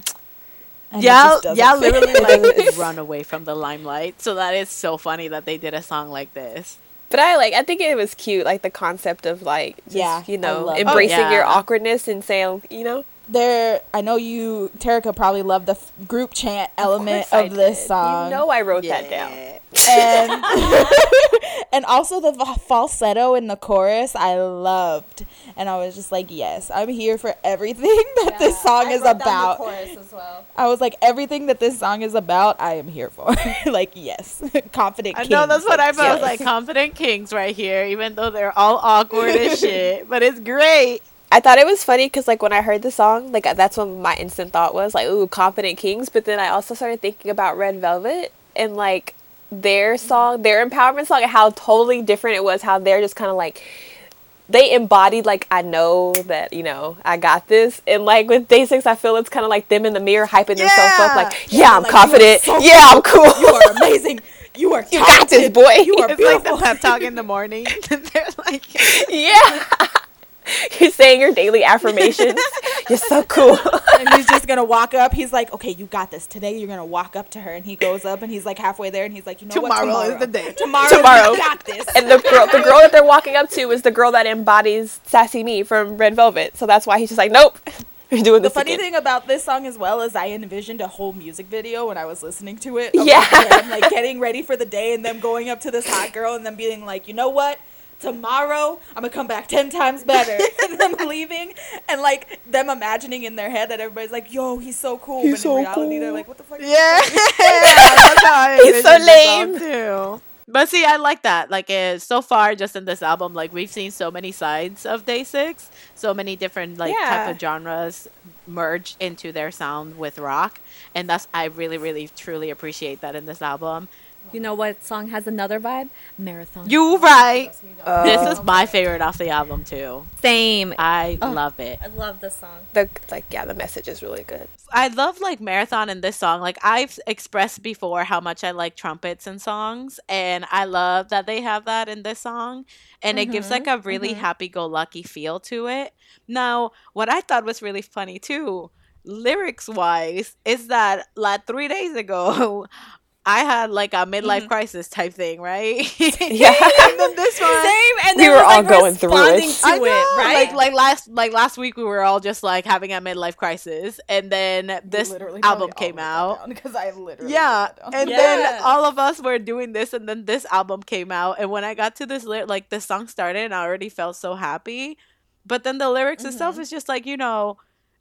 Speaker 4: and it
Speaker 2: yeah,
Speaker 4: just doesn't
Speaker 2: yeah, literally like run away from the limelight. So that is so funny that they did a song like this.
Speaker 1: But I like. I think it was cute, like the concept of like, just,
Speaker 4: Yeah,
Speaker 1: you know, embracing
Speaker 2: Oh,
Speaker 1: your awkwardness and saying, you know,
Speaker 4: there, I know you, Terica, probably love the f- group chant element
Speaker 1: course I
Speaker 4: of this
Speaker 1: did.
Speaker 4: song.
Speaker 1: You know, I wrote that down.
Speaker 4: and *laughs* *laughs* and also the falsetto in the chorus I loved, and I was just like, yes, I'm here for everything *laughs* that this song is about.
Speaker 3: chorus as well.
Speaker 4: I was like, everything that this song is about, I am here for. like, yes, confident. Kings.
Speaker 2: I know that's what I felt.
Speaker 4: Yes.
Speaker 2: like confident kings right here, even though they're all awkward as shit. But it's great.
Speaker 1: I thought it was funny because like when I heard the song, like that's what my instant thought was like, ooh, Confident Kings. But then I also started thinking about Red Velvet and like their song, their empowerment song, and how totally different it was. How they're just kind of like they embodied like I know that you know I got this, and like with Day Six, I feel it's kind of like them in the mirror hyping themselves up, like yeah, I'm
Speaker 4: like,
Speaker 1: confident,
Speaker 4: so
Speaker 1: yeah, I'm cool, *laughs*
Speaker 4: you are amazing. You are
Speaker 1: you got this, boy.
Speaker 4: You are
Speaker 2: It's like
Speaker 4: beautiful.
Speaker 2: the pep talk in the morning. *laughs* they're like, *laughs*
Speaker 1: yeah. *laughs* You're saying your daily affirmations. *laughs* You're so cool.
Speaker 4: and he's just gonna walk up. He's like, "Okay, you got this. Today, you're gonna walk up to her." And he goes up, and he's like halfway there, and he's like, "You know what?
Speaker 2: Tomorrow is the day."
Speaker 4: Tomorrow,
Speaker 1: Tomorrow.
Speaker 4: you got this."
Speaker 1: And the girl, the girl that they're walking up to is the girl that embodies Sassy Me from Red Velvet. So that's why he's just like, nope, *laughs* we're doing
Speaker 4: The
Speaker 1: this
Speaker 4: funny
Speaker 1: again.
Speaker 4: thing about this song as well is I envisioned a whole music video when I was listening to it.
Speaker 1: Yeah.
Speaker 4: like, them, like getting ready for the day and them going up to this hot girl and them being like, you know what? Tomorrow I'm gonna come back ten times better, *laughs* *laughs* and them leaving, and like them imagining in their head that everybody's like, "Yo, he's so cool,"
Speaker 1: He's
Speaker 4: but
Speaker 1: so
Speaker 4: in reality they're like, "What the fuck?" is
Speaker 2: yeah,
Speaker 4: this?" *laughs*
Speaker 2: that's how I
Speaker 1: He's so
Speaker 2: envisioned the song,
Speaker 1: lame.
Speaker 2: too. But see, I like that. Like, uh, so far, just in this album, like we've seen so many sides of Day Six, so many different like
Speaker 1: Yeah.
Speaker 2: type of genres merge into their sound with rock, and that's I really, really, truly appreciate that in this album.
Speaker 3: You know what song has another vibe? Marathon.
Speaker 2: You right.
Speaker 1: Uh,
Speaker 2: this is my favorite off the album too.
Speaker 3: Same.
Speaker 2: I love it.
Speaker 3: I love this song.
Speaker 1: the like, yeah, the message is really good.
Speaker 2: I love like marathon and this song. Like I've expressed before how much I like trumpets and songs, and I love that they have that in this song. And it gives like a really happy-go-lucky feel to it. Now, what I thought was really funny too, lyrics-wise, is that like three days ago. *laughs* I had like a midlife mm-hmm. crisis type thing, right? *laughs*
Speaker 1: Yeah.
Speaker 2: and then this *laughs* one,
Speaker 3: Same. And
Speaker 1: We were
Speaker 3: was,
Speaker 1: all
Speaker 3: like,
Speaker 1: going through it.
Speaker 3: To
Speaker 2: I
Speaker 3: it,
Speaker 2: know,
Speaker 3: right?
Speaker 2: Like like last like last week we were all just like having a midlife crisis, and then this
Speaker 4: Literally
Speaker 2: album came out.
Speaker 4: because I literally
Speaker 2: Yeah,
Speaker 4: wrote that down.
Speaker 2: and
Speaker 3: Yeah.
Speaker 2: then all of us were doing this, and then this album came out, and when I got to this ly- like the song started, and I already felt so happy, but then the lyrics itself mm-hmm. is just like you know.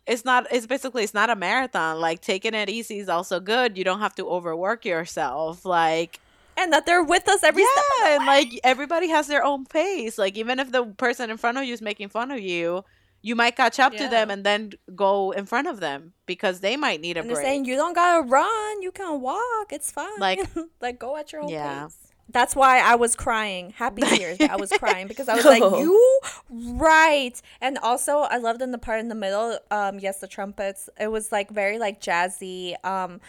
Speaker 2: It's not. It's basically. It's not a marathon. Like taking it easy is also good. You don't have to overwork yourself. Like
Speaker 3: and that they're with us every step.
Speaker 2: yeah, and like everybody has their own pace. Like even if the person in front of you is making fun of you, you might catch up to them and then go in front of them because they might need a
Speaker 3: And they're
Speaker 2: break.
Speaker 3: saying you don't gotta run, you can walk. It's fine.
Speaker 2: Like- *laughs*
Speaker 3: like go at your own
Speaker 2: Yeah.
Speaker 3: pace. That's why I was crying, happy *laughs* tears. I was crying because I was like, "You right." And also, I loved in the part in the middle. Um, yes, the trumpets. It was like very like jazzy. Um,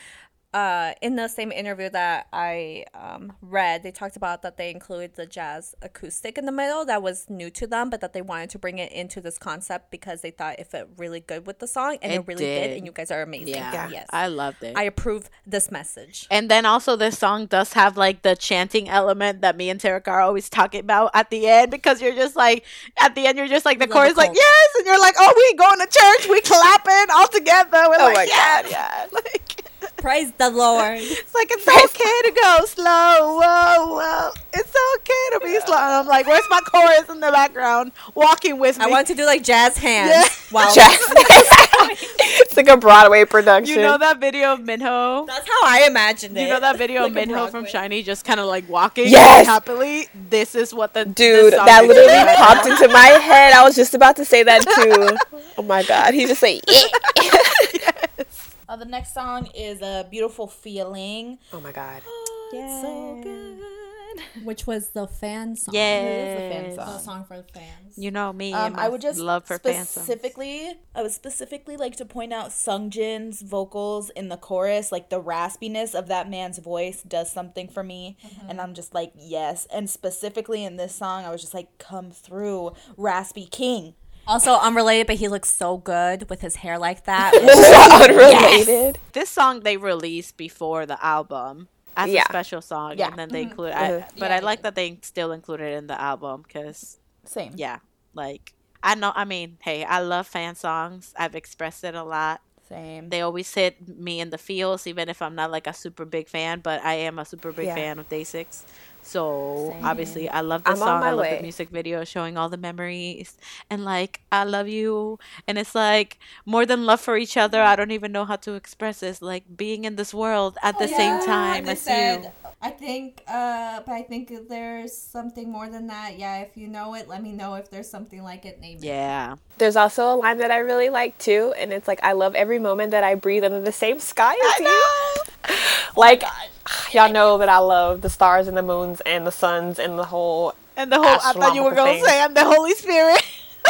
Speaker 3: uh, in the same interview that I um, read, they talked about that they included the jazz acoustic in the middle. That was new to them, but that they wanted to bring it into this concept because they thought it fit really good with the song, and it,
Speaker 2: It
Speaker 3: really did.
Speaker 2: did.
Speaker 3: And you guys are amazing.
Speaker 2: Yeah,
Speaker 3: Yes.
Speaker 2: I loved it.
Speaker 3: I approve this message.
Speaker 2: and then also this song does have like the chanting element that me and Terica are always talking about at the end because you're just like at the end you're just like the chorus
Speaker 3: a
Speaker 2: like yes and you're like oh we going to church we clapping all together we're
Speaker 1: Oh
Speaker 2: like
Speaker 1: my
Speaker 2: yeah
Speaker 1: God.
Speaker 2: yeah *laughs* like
Speaker 3: Praise the Lord.
Speaker 2: it's like it's okay to go slow whoa whoa it's okay to be slow and I'm like where's my chorus in the background walking with me
Speaker 3: I want to do like jazz hands
Speaker 2: Yeah. *laughs*
Speaker 3: while
Speaker 1: Jazz. *laughs* it's like a Broadway production.
Speaker 2: you know that video of Minho
Speaker 3: That's how I imagined it.
Speaker 2: You know that video of
Speaker 3: Like a
Speaker 2: Minho from SHINee just kind of like walking
Speaker 1: Yes!
Speaker 2: happily? This is what the
Speaker 1: Dude,
Speaker 2: song
Speaker 1: that literally
Speaker 2: feel.
Speaker 1: popped into my *laughs* head. I was just about to say that too. Oh my god, he just say yeah.
Speaker 4: Uh, the next song is a beautiful feeling.
Speaker 1: Oh my god.
Speaker 3: It's so good.
Speaker 6: Which was the fan song.
Speaker 2: Yes.
Speaker 6: The fan song The song for the fans.
Speaker 2: You know me
Speaker 4: Um,
Speaker 2: and my
Speaker 4: I would just
Speaker 2: love for fan songs.
Speaker 4: specifically, I would specifically like to point out Sungjin's vocals in the chorus, like the raspiness of that man's voice does something for me, and I'm just like yes. And specifically in this song, I was just like, come through, raspy king.
Speaker 3: Also unrelated, but he looks so good with his hair like that. *laughs*
Speaker 1: This is unrelated.
Speaker 2: This song they released before the album as
Speaker 1: Yeah.
Speaker 2: a special song,
Speaker 4: Yeah.
Speaker 2: and then they include. I,
Speaker 1: Mhm.
Speaker 2: but
Speaker 4: Yeah,
Speaker 2: I like
Speaker 4: did.
Speaker 2: that they still included it in the album because
Speaker 4: Same.
Speaker 2: yeah, like I know. I mean, hey, I love fan songs. I've expressed it a lot.
Speaker 4: Same.
Speaker 2: They always hit me in the feels, even if I'm not like a super big fan. But I am a super big
Speaker 1: Yeah.
Speaker 2: fan of Day Six. So
Speaker 4: Same.
Speaker 2: obviously, I love the
Speaker 1: I'm
Speaker 2: song. I love
Speaker 1: way.
Speaker 2: the music video showing all the memories and like I love you. And it's like more than love for each other. I don't even know how to express this. Like being in this world at the same time as
Speaker 6: said,
Speaker 2: you.
Speaker 6: I think, uh, but I think there's something more than that. Yeah, if you know it, let me know if there's something like it. Name it.
Speaker 2: Yeah.
Speaker 1: There's also a line that I really like too, and it's like I love every moment that I breathe under the same sky as you. Like y'all know that I love the stars and the moons and the suns and the whole
Speaker 2: And the whole I thought you were gonna
Speaker 1: thing.
Speaker 2: say I'm the Holy Spirit. *laughs*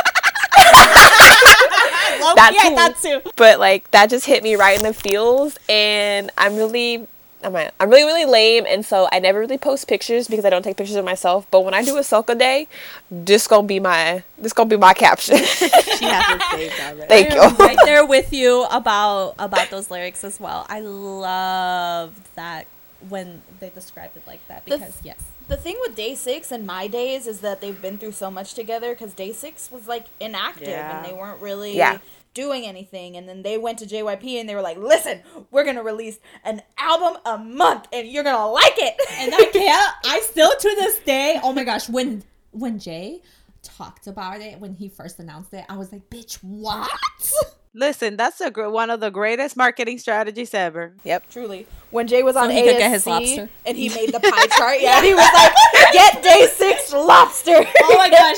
Speaker 1: that
Speaker 3: yeah,
Speaker 1: too.
Speaker 3: that too.
Speaker 1: But like that just hit me right in the feels, and I'm really. I'm, I'm really really lame and so I never really post pictures because I don't take pictures of myself. But when I do a selca day, this gonna be my this gonna be my caption. *laughs*
Speaker 2: she has it saved already.
Speaker 1: Thank you.
Speaker 3: I'm right there with you about about those lyrics as well. I loved that when they described it like that
Speaker 4: The
Speaker 3: because yes.
Speaker 4: The thing with Day Six and My Days is that they've been through so much together because Day Six was like inactive
Speaker 2: Yeah.
Speaker 4: and they weren't really
Speaker 1: Yeah.
Speaker 4: Doing anything. And then they went to JYP and they were like, listen, we're going to release an album a month and you're going to like it.
Speaker 6: And I *laughs* can't. I still to this day. Oh my gosh, when when Jay talked about it when he first announced it, I was like, "Bitch, what?"
Speaker 2: Listen, that's a gr- one of the greatest marketing strategies ever.
Speaker 4: Yep, truly. When Jay was on
Speaker 3: he
Speaker 4: ASC
Speaker 3: could get his lobster.
Speaker 4: and he made the *laughs* pie chart, yeah, he was *laughs* like, get Day Six lobster.
Speaker 6: Oh my gosh,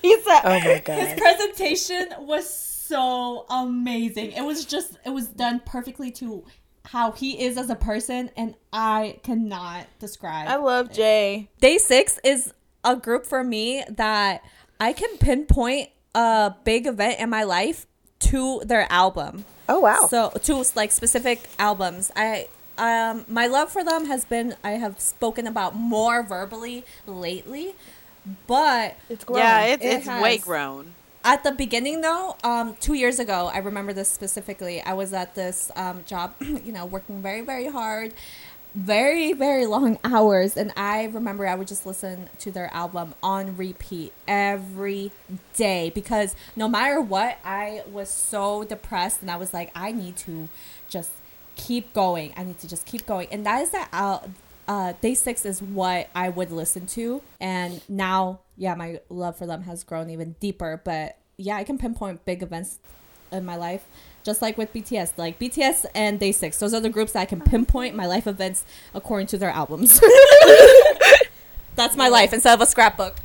Speaker 4: Pizza.
Speaker 1: Oh my
Speaker 6: his presentation was so amazing. It was just it was done perfectly to how he is as a person, and I cannot describe.
Speaker 4: I love Jay.
Speaker 3: Day Six is a group for me that I can pinpoint a big event in my life to their album.
Speaker 1: Oh wow.
Speaker 3: So to like specific albums, I um my love for them has been I have spoken about more verbally lately, but
Speaker 4: It's grown.
Speaker 2: Yeah, it's
Speaker 6: It
Speaker 2: it's way grown.
Speaker 3: At the beginning though um two years ago i remember this specifically. I was at this um job *clears throat* you know working very very hard very very long *laughs* hours and i remember i would just listen to their album on repeat every day because no matter what i was so depressed and i was like i need to just keep going. I need to just keep going. And that is that uh, day six is what I would listen to, and now, yeah, my love for them has grown even deeper. But yeah, I can pinpoint big events in my life, just like with BTS. Like BTS and Day Six, those are the groups that I can pinpoint my life events according to their albums. *laughs* That's my life instead of a scrapbook.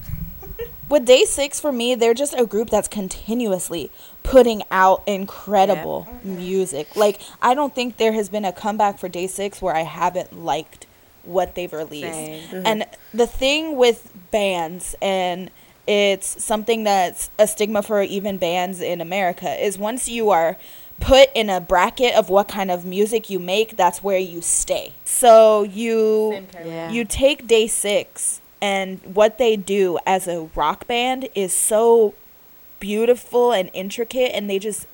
Speaker 4: with day six for me they're just a group that's continuously putting out incredible music like i don't think there has been a comeback for day six where i haven't liked what they've released
Speaker 2: Same. Mm-hmm.
Speaker 4: and the thing with bands and it's something that's a stigma for even bands in america is once you are put in a bracket of what kind of music you make, that's where you stay. So you
Speaker 2: Yeah.
Speaker 4: you take Day 6 and what they do as a rock band is so beautiful and intricate and they just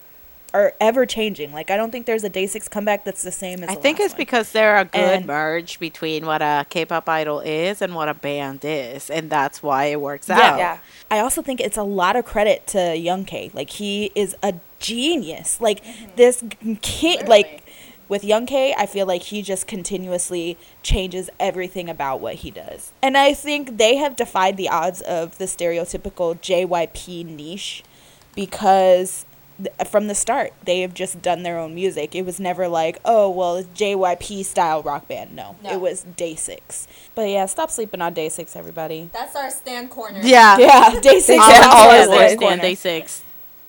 Speaker 4: are ever changing. Like I don't think there's a Day 6 comeback that's the same as
Speaker 2: I
Speaker 4: the
Speaker 2: think
Speaker 4: last
Speaker 2: it's
Speaker 4: one.
Speaker 2: because they're a good
Speaker 4: And-
Speaker 2: merge between what a K-pop idol is and what a band is, and that's why it works
Speaker 4: Yeah.
Speaker 2: out.
Speaker 1: Yeah.
Speaker 4: I also think it's a lot of credit to Young K. Like he is a genius. Like mm-hmm. this kid, like with Young K, I feel like he just continuously changes everything about what he does. And I think they have defied the odds of the stereotypical JYP niche because th- from the start they have just done their own music. It was never like, oh well, it's JYP style rock band. No,
Speaker 5: No.
Speaker 4: it was Day Six. But yeah, stop sleeping on Day Six, everybody.
Speaker 5: That's our stand corner.
Speaker 2: Yeah. *laughs*
Speaker 4: Yeah, Day Six.
Speaker 1: Yeah,
Speaker 4: is
Speaker 1: always
Speaker 4: always
Speaker 1: is.
Speaker 2: Day
Speaker 4: corner.
Speaker 2: Day six.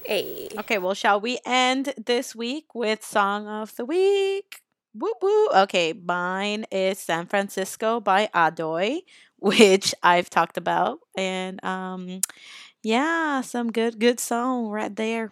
Speaker 1: Hey.
Speaker 2: Okay, well, shall we end this week with song of the week? Woo woo. Okay, mine is San Francisco by Adoy, *laughs* which I've talked about, and um, yeah, some good good song right there.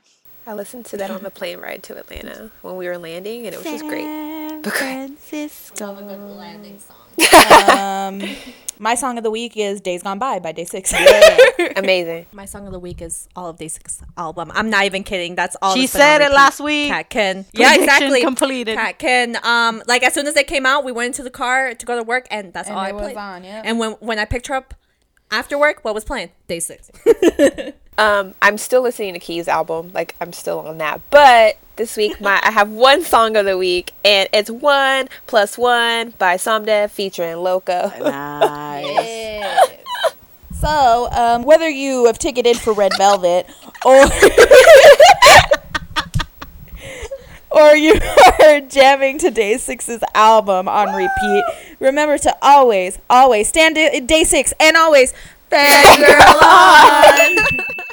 Speaker 1: I listened to that on the plane ride to Atlanta when we were landing, and it was just great.
Speaker 2: San
Speaker 1: Okay.
Speaker 2: Francisco.
Speaker 5: landing song. *laughs*
Speaker 4: um, my song of the week is "Days Gone By" by Day Six. *laughs*
Speaker 1: Amazing.
Speaker 5: My song of the week is all of Day Six album. I'm not even kidding. That's all.
Speaker 2: She
Speaker 5: that's been on
Speaker 2: said it last week.
Speaker 5: Catkin. Yeah,
Speaker 2: Prediction
Speaker 5: exactly.
Speaker 2: completed.
Speaker 5: Catkin. Um, like as soon as they came out, we went into the car to go to work, and that's
Speaker 4: And
Speaker 5: all I
Speaker 4: it was
Speaker 5: played.
Speaker 4: on, yeah.
Speaker 5: And when when I picked her up after work, what was playing? Day Six. *laughs*
Speaker 1: Um, I'm still listening to Keys album, like I'm still on that. But this week, my I have one song of the week, and it's one plus one by Somdev featuring Loco.
Speaker 2: Nice. *laughs*
Speaker 4: so, um, whether you have ticketed for Red Velvet or *laughs* or you are jamming to Day Six's album on repeat, remember to always, always stand Day Six and always fangirl on. *laughs*